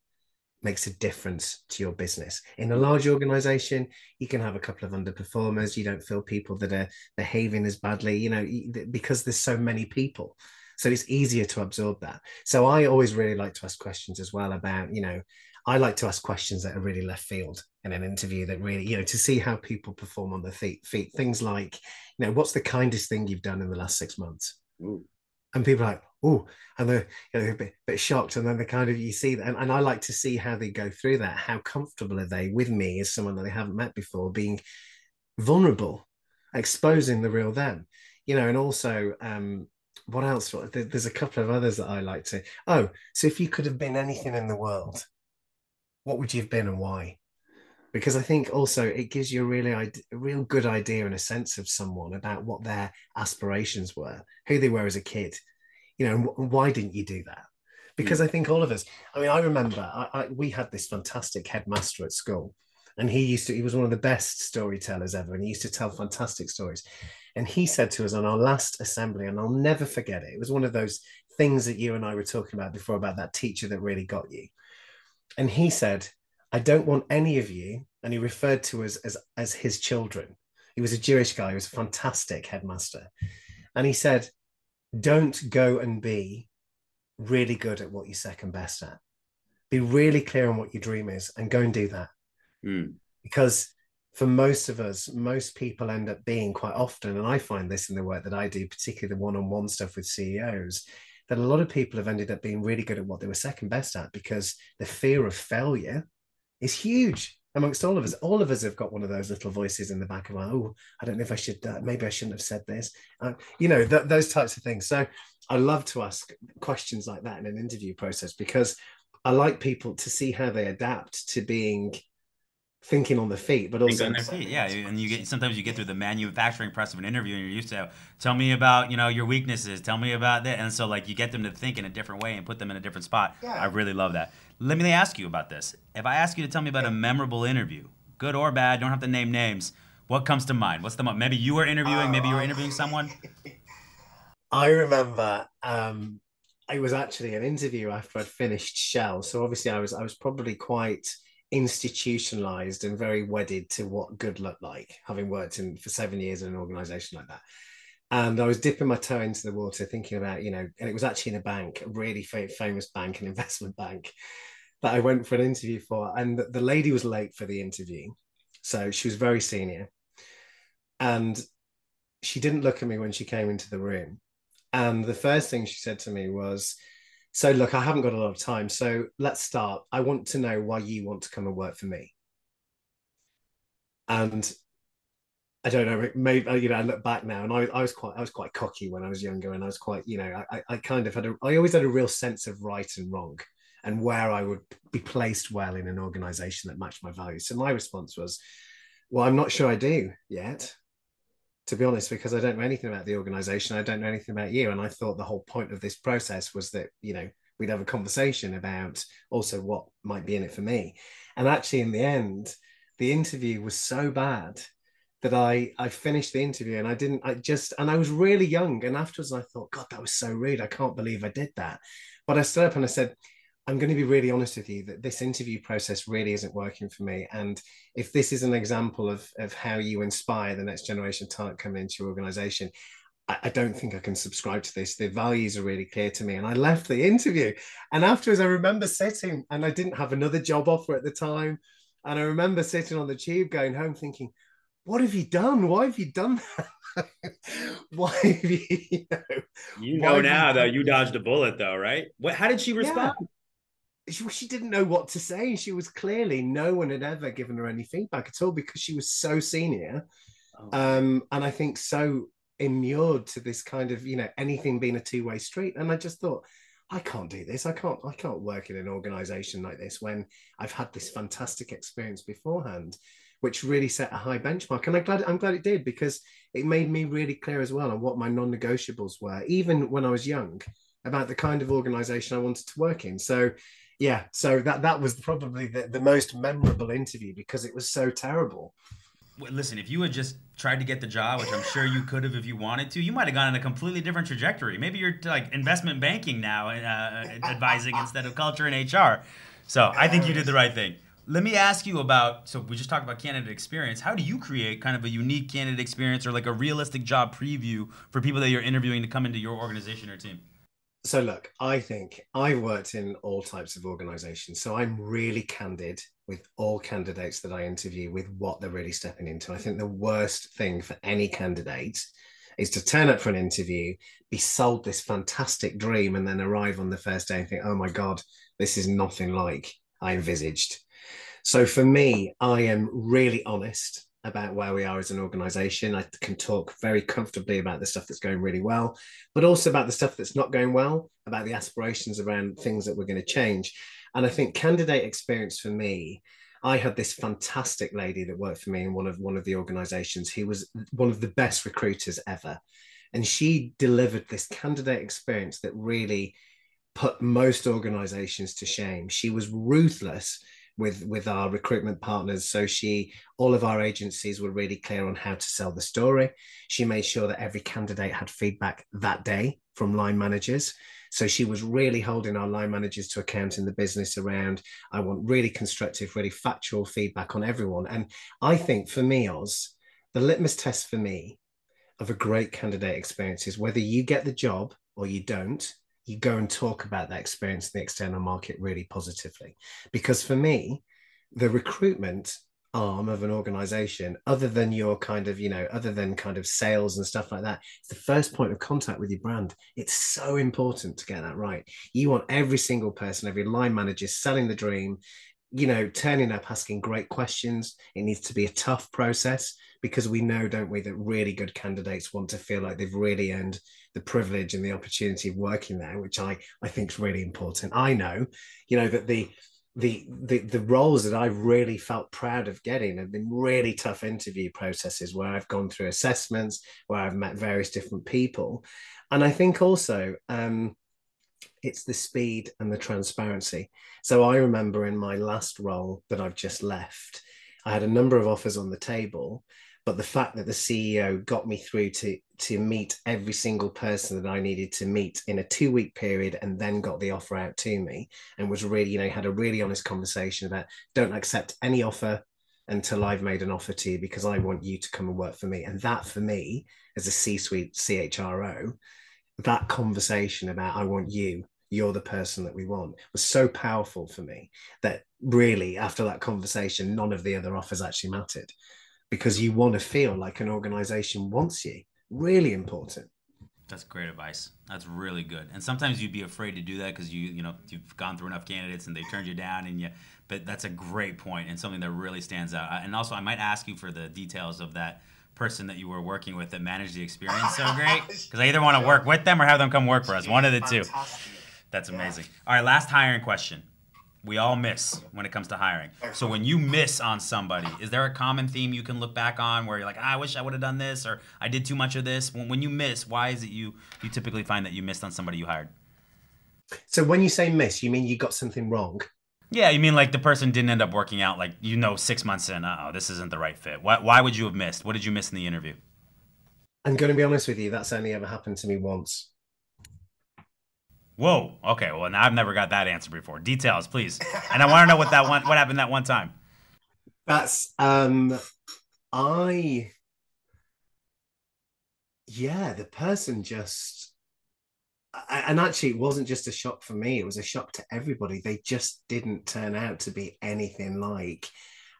makes a difference to your business. In a large organization, you can have a couple of underperformers. You don't feel people that are behaving as badly, you know, because there's so many people. So it's easier to absorb that. So I always really like to ask questions as well about, you know, I like to ask questions that are really left field in an interview that really, you know, to see how people perform on their feet. feet. Things like, you know, what's the kindest thing you've done in the last six months? Ooh. And people are like, oh, and they're, you know, a bit, bit, shocked. And then they kind of, you see that. And, and I like to see how they go through that. How comfortable are they with me as someone that they haven't met before, being vulnerable, exposing the real them, you know, and also, um, what else? There's a couple of others that I like to. Oh, so if you could have been anything in the world, what would you have been and why? Because I think also it gives you a really a real good idea and a sense of someone about what their aspirations were, who they were as a kid, you know, and why didn't you do that? Because mm. I think all of us. I mean, I remember I, I, we had this fantastic headmaster at school, and he used to. He was one of the best storytellers ever, and he used to tell fantastic stories. And he said to us on our last assembly, and I'll never forget it. It was one of those things that you and I were talking about before about that teacher that really got you and he said, I don't want any of you, and he referred to us as, as his children. He was a Jewish guy, he was a fantastic headmaster. And he said, Don't go and be really good at what you're second best at. Be really clear on what your dream is and go and do that. Mm. Because for most of us, most people end up being quite often, and I find this in the work that I do, particularly the one on one stuff with CEOs, that a lot of people have ended up being really good at what they were second best at because the fear of failure is huge amongst all of us. All of us have got one of those little voices in the back of our, oh, I don't know if I should, uh, maybe I shouldn't have said this. Uh, you know, th- those types of things. So I love to ask questions like that in an interview process because I like people to see how they adapt to being thinking on the feet, but also on their feet. Yeah, and you get sometimes you get through the manufacturing press of an interview, and you're used to tell me about you know your weaknesses, tell me about that, and so like you get them to think in a different way and put them in a different spot. Yeah. I really love that. Let me ask you about this. If I ask you to tell me about yeah. a memorable interview, good or bad, don't have to name names. What comes to mind? What's the maybe you were interviewing, maybe you were interviewing someone. I remember um, it was actually an interview after I'd finished Shell. So obviously I was I was probably quite institutionalized and very wedded to what good looked like, having worked in for seven years in an organization like that. And I was dipping my toe into the water, thinking about, you know, and it was actually in a bank, a really famous bank, an investment bank, that I went for an interview for. And the, the lady was late for the interview. So she was very senior. And she didn't look at me when she came into the room. And the first thing she said to me was, So, look, I haven't got a lot of time. So, let's start. I want to know why you want to come and work for me. And I don't know, maybe uh, you know, I look back now and I, I was quite I was quite cocky when I was younger and I was quite, you know, I, I kind of had a I always had a real sense of right and wrong and where I would be placed well in an organization that matched my values. So my response was, Well, I'm not sure I do yet to be honest, because I don't know anything about the organization. I don't know anything about you. And I thought the whole point of this process was that, you know, we'd have a conversation about also what might be in it for me. And actually, in the end, the interview was so bad that I I finished the interview and I didn't I just and I was really young and afterwards I thought God that was so rude I can't believe I did that but I stood up and I said I'm going to be really honest with you that this interview process really isn't working for me. And if this is an example of, of how you inspire the next generation of talent coming into your organization, I, I don't think I can subscribe to this. The values are really clear to me. And I left the interview. And afterwards, I remember sitting and I didn't have another job offer at the time. And I remember sitting on the tube going home thinking, what have you done? Why have you done that? Why have you, you know, you know now you though you dodged a bullet though, right? What? How did she respond? Yeah she, she didn't know what to say. She was clearly no one had ever given her any feedback at all because she was so senior, oh. um, and I think so immured to this kind of you know anything being a two way street. And I just thought, I can't do this. I can't. I can't work in an organization like this when I've had this fantastic experience beforehand, which really set a high benchmark. And I'm glad. I'm glad it did because it made me really clear as well on what my non-negotiables were, even when I was young, about the kind of organization I wanted to work in. So yeah, so that that was probably the, the most memorable interview because it was so terrible. Listen, if you had just tried to get the job, which I'm sure you could have if you wanted to, you might have gone in a completely different trajectory. Maybe you're like investment banking now, uh, advising instead of culture and HR. So I think you did the right thing. Let me ask you about. So we just talked about candidate experience. How do you create kind of a unique candidate experience or like a realistic job preview for people that you're interviewing to come into your organization or team? So look i think i've worked in all types of organizations so i'm really candid with all candidates that i interview with what they're really stepping into. I think the worst thing for any candidate is to turn up for an interview be sold this fantastic dream and then arrive on the first day and think oh my god this is nothing like i envisaged. So for me i am really honest about where we are as an organization. I can talk very comfortably about the stuff that's going really well, but also about the stuff that's not going well, about the aspirations around things that we're going to change. And I think candidate experience for me, I had this fantastic lady that worked for me in one of one of the organizations who was one of the best recruiters ever. And she delivered this candidate experience that really put most organizations to shame. She was ruthless with with our recruitment partners. So she all of our agencies were really clear on how to sell the story. She made sure that every candidate had feedback that day from line managers. So she was really holding our line managers to account in the business around i want really constructive really factual feedback on everyone. And i think for me oz the litmus test for me of a great candidate experience is whether you get the job or you don't you go and talk about that experience in the external market really positively. Because for me, the recruitment arm of an organization, other than your kind of, you know, other than kind of sales and stuff like that, it's the first point of contact with your brand. It's so important to get that right. You want every single person, every line manager selling the dream, you know, turning up, asking great questions. It needs to be a tough process because we know, don't we, that really good candidates want to feel like they've really earned the privilege and the opportunity of working there, which I I think is really important. I know, you know, that the the the the roles that I've really felt proud of getting have been really tough interview processes where I've gone through assessments, where I've met various different people, and I think also. Um, it's the speed and the transparency. So I remember in my last role that I've just left, I had a number of offers on the table, but the fact that the CEO got me through to to meet every single person that I needed to meet in a two week period and then got the offer out to me and was really, you know, had a really honest conversation about don't accept any offer until I've made an offer to you because I want you to come and work for me. And that for me, as a C suite CHRO, that conversation about I want you you're the person that we want was so powerful for me that really after that conversation none of the other offers actually mattered because you want to feel like an organization wants you really important That's great advice. That's really good. And sometimes you'd be afraid to do that because you you know you've gone through enough candidates and they turned you down and you. But that's a great point and something that really stands out. And also, I might ask you for the details of that person that you were working with that managed the experience so great because I either want to work with them or have them come work for us. One of the two. That's amazing. All right, last hiring question we all miss when it comes to hiring. So when you miss on somebody, is there a common theme you can look back on where you're like, ah, I wish I would have done this or I did too much of this? When, when you miss, why is it you you typically find that you missed on somebody you hired? So when you say miss, you mean you got something wrong? Yeah, you mean like the person didn't end up working out, like you know, six months in, oh, this isn't the right fit. Why, why would you have missed? What did you miss in the interview? I'm going to be honest with you. That's only ever happened to me once. Whoa. Okay. Well, now I've never got that answer before. Details, please. And I want to know what that one, what happened that one time. That's um, I. Yeah, the person just, and actually, it wasn't just a shock for me. It was a shock to everybody. They just didn't turn out to be anything like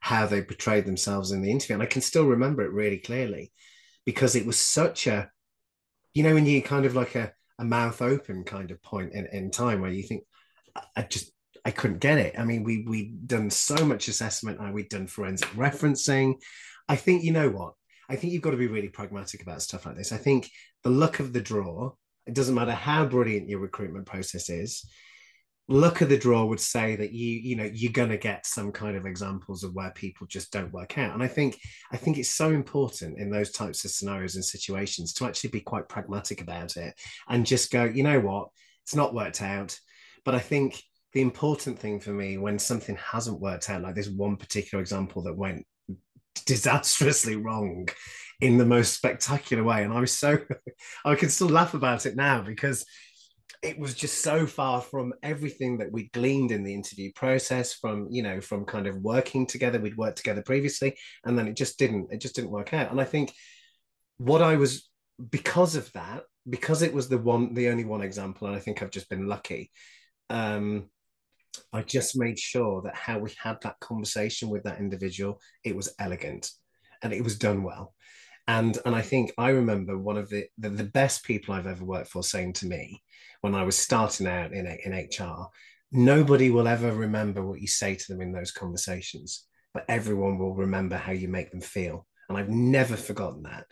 how they portrayed themselves in the interview, and I can still remember it really clearly because it was such a, you know, when you kind of like a a mouth open kind of point in, in time where you think, I just I couldn't get it. I mean, we we'd done so much assessment, and we'd done forensic referencing. I think you know what? I think you've got to be really pragmatic about stuff like this. I think the luck of the draw. It doesn't matter how brilliant your recruitment process is look of the draw would say that you you know you're going to get some kind of examples of where people just don't work out. And i think i think it's so important in those types of scenarios and situations to actually be quite pragmatic about it and just go you know what? It's not worked out. But i think the important thing for me when something hasn't worked out like this one particular example that went disastrously wrong in the most spectacular way and i was so i can still laugh about it now because it was just so far from everything that we gleaned in the interview process from you know from kind of working together we'd worked together previously and then it just didn't it just didn't work out. And i think what i was because of that because it was the one the only one example and i think i've just been lucky um i just made sure that how we had that conversation with that individual it was elegant and it was done well and and i think i remember one of the the, the best people i've ever worked for saying to me when I was starting out in, in HR, nobody will ever remember what you say to them in those conversations, but everyone will remember how you make them feel. And I've never forgotten that.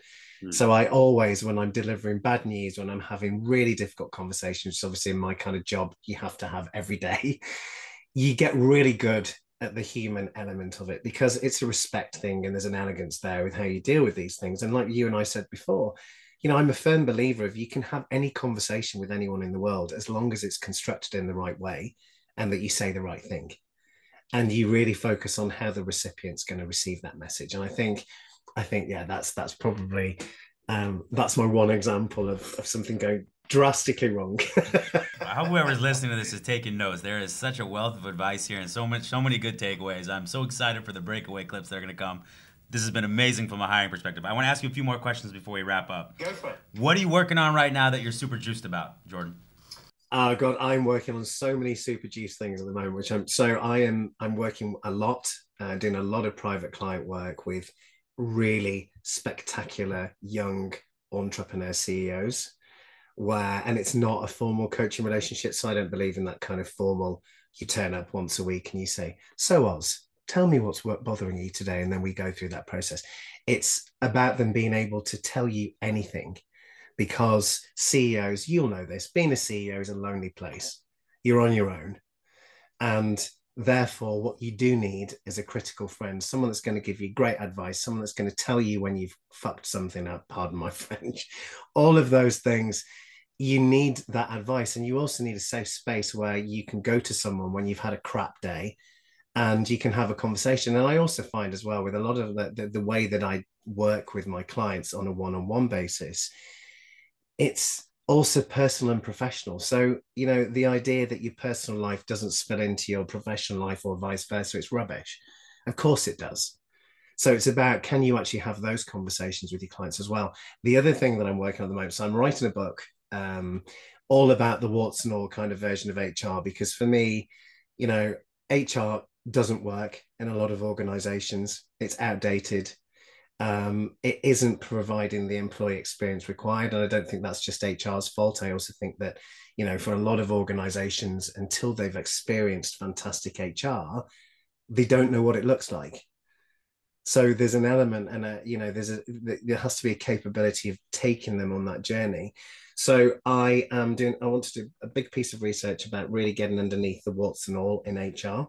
Mm. So I always, when I'm delivering bad news, when I'm having really difficult conversations, obviously in my kind of job, you have to have every day, you get really good at the human element of it because it's a respect thing and there's an elegance there with how you deal with these things. And like you and I said before, you know, I'm a firm believer of you can have any conversation with anyone in the world as long as it's constructed in the right way and that you say the right thing. And you really focus on how the recipient's going to receive that message. And I think, I think, yeah, that's that's probably um, that's my one example of, of something going drastically wrong. I hope whoever's listening to this is taking notes. There is such a wealth of advice here and so much, so many good takeaways. I'm so excited for the breakaway clips that are going to come. This has been amazing from a hiring perspective. I want to ask you a few more questions before we wrap up. Go for it. What are you working on right now that you're super juiced about, Jordan? Oh God, I'm working on so many super juice things at the moment. Which I'm so I am I'm working a lot, uh, doing a lot of private client work with really spectacular young entrepreneur CEOs. Where and it's not a formal coaching relationship, so I don't believe in that kind of formal. You turn up once a week and you say, "So Oz, tell me what's bothering you today and then we go through that process it's about them being able to tell you anything because ceos you'll know this being a ceo is a lonely place you're on your own and therefore what you do need is a critical friend someone that's going to give you great advice someone that's going to tell you when you've fucked something up pardon my french all of those things you need that advice and you also need a safe space where you can go to someone when you've had a crap day and you can have a conversation. And I also find as well with a lot of the, the, the way that I work with my clients on a one-on-one basis, it's also personal and professional. So, you know, the idea that your personal life doesn't spill into your professional life or vice versa, it's rubbish. Of course it does. So it's about can you actually have those conversations with your clients as well? The other thing that I'm working on at the moment, so I'm writing a book um, all about the warts and all kind of version of HR, because for me, you know, HR doesn't work in a lot of organizations. It's outdated. Um, it isn't providing the employee experience required. And I don't think that's just HR's fault. I also think that, you know, for a lot of organizations, until they've experienced fantastic HR, they don't know what it looks like. So there's an element, and a, you know, there's a there has to be a capability of taking them on that journey. So I am doing. I want to do a big piece of research about really getting underneath the what's and all in HR,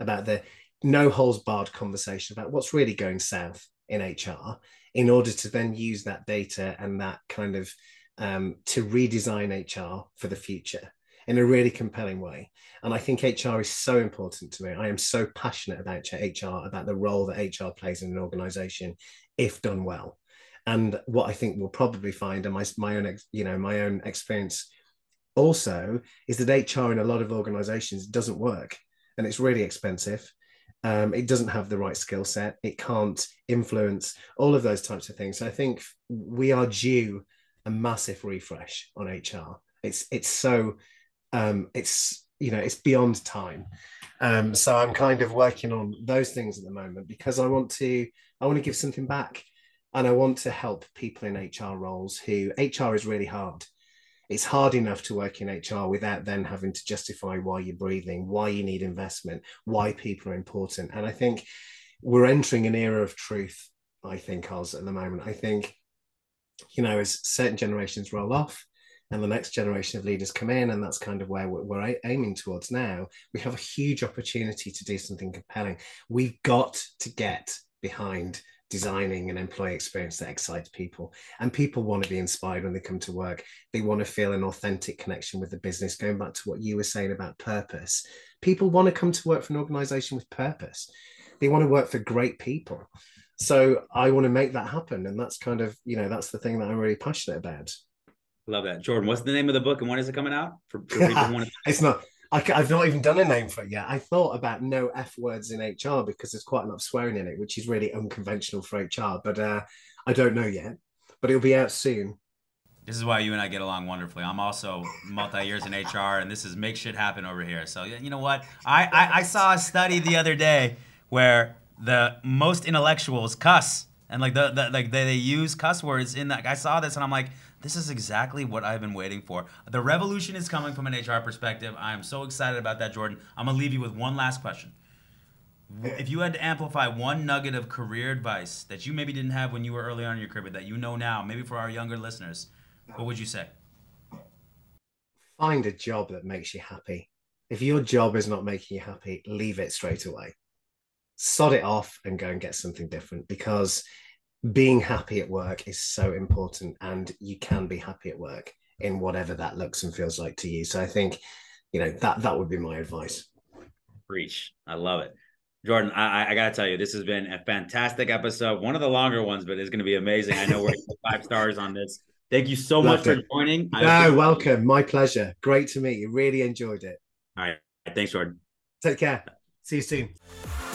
about the no holes barred conversation about what's really going south in HR in order to then use that data and that kind of um, to redesign HR for the future in a really compelling way. And I think HR is so important to me. I am so passionate about HR, about the role that HR plays in an organization if done well. And what I think we'll probably find, and my, my own, you know, my own experience also is that HR in a lot of organizations doesn't work and it's really expensive um, it doesn't have the right skill set. It can't influence all of those types of things. So I think we are due a massive refresh on HR. It's it's so um, it's you know it's beyond time. Um, so I'm kind of working on those things at the moment because I want to I want to give something back, and I want to help people in HR roles who HR is really hard it's hard enough to work in HR without then having to justify why you're breathing, why you need investment, why people are important. And I think we're entering an era of truth, I think, Oz, at the moment. I think, you know, as certain generations roll off and the next generation of leaders come in, and that's kind of where we're, we're aiming towards now, we have a huge opportunity to do something compelling. We've got to get behind designing an employee experience that excites people. And people want to be inspired when they come to work. They want to feel an authentic connection with the business. Going back to what you were saying about purpose, people want to come to work for an organization with purpose. They want to work for great people. So I want to make that happen. And that's kind of, you know, that's the thing that I'm really passionate about. Love that. Jordan, what's the name of the book and when is it coming out? For, for it's not I, have not even done a name for it yet. I thought about no F words in HR because there's quite a lot of swearing in it, which is really unconventional for HR. But uh, I don't know yet. But it'll be out soon. This is why you and I get along wonderfully. I'm also multi years in HR, and this is make shit happen over here. So you know what? I, I, I saw a study the other day where the most intellectuals cuss and like the, the like they, they use cuss words in that. I saw this and I'm like, this is exactly what I've been waiting for. The revolution is coming from an HR perspective. I am so excited about that, Jordan. I'm gonna leave you with one last question. If you had to amplify one nugget of career advice that you maybe didn't have when you were early on in your career, but that you know now, maybe for our younger listeners, what would you say? Find a job that makes you happy. If your job is not making you happy, leave it straight away. Sod it off and go and get something different because being happy at work is so important and you can be happy at work in whatever that looks and feels like to you. So i think you know that that would be my advice. Preach. I love it. Jordan i, I gotta tell you this has been a fantastic episode one of the longer ones but it's going to be amazing. I know we're five stars on this. Thank you so much it. for joining. No welcome. My pleasure. Great to meet you. Really enjoyed it. All right. Thanks jordan. Take care. See you soon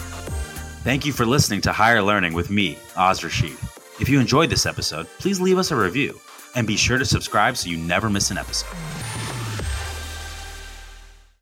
Thank you for listening to Hire Learning with me, Oz Rashid. If you enjoyed this episode, please leave us a review and be sure to subscribe so you never miss an episode.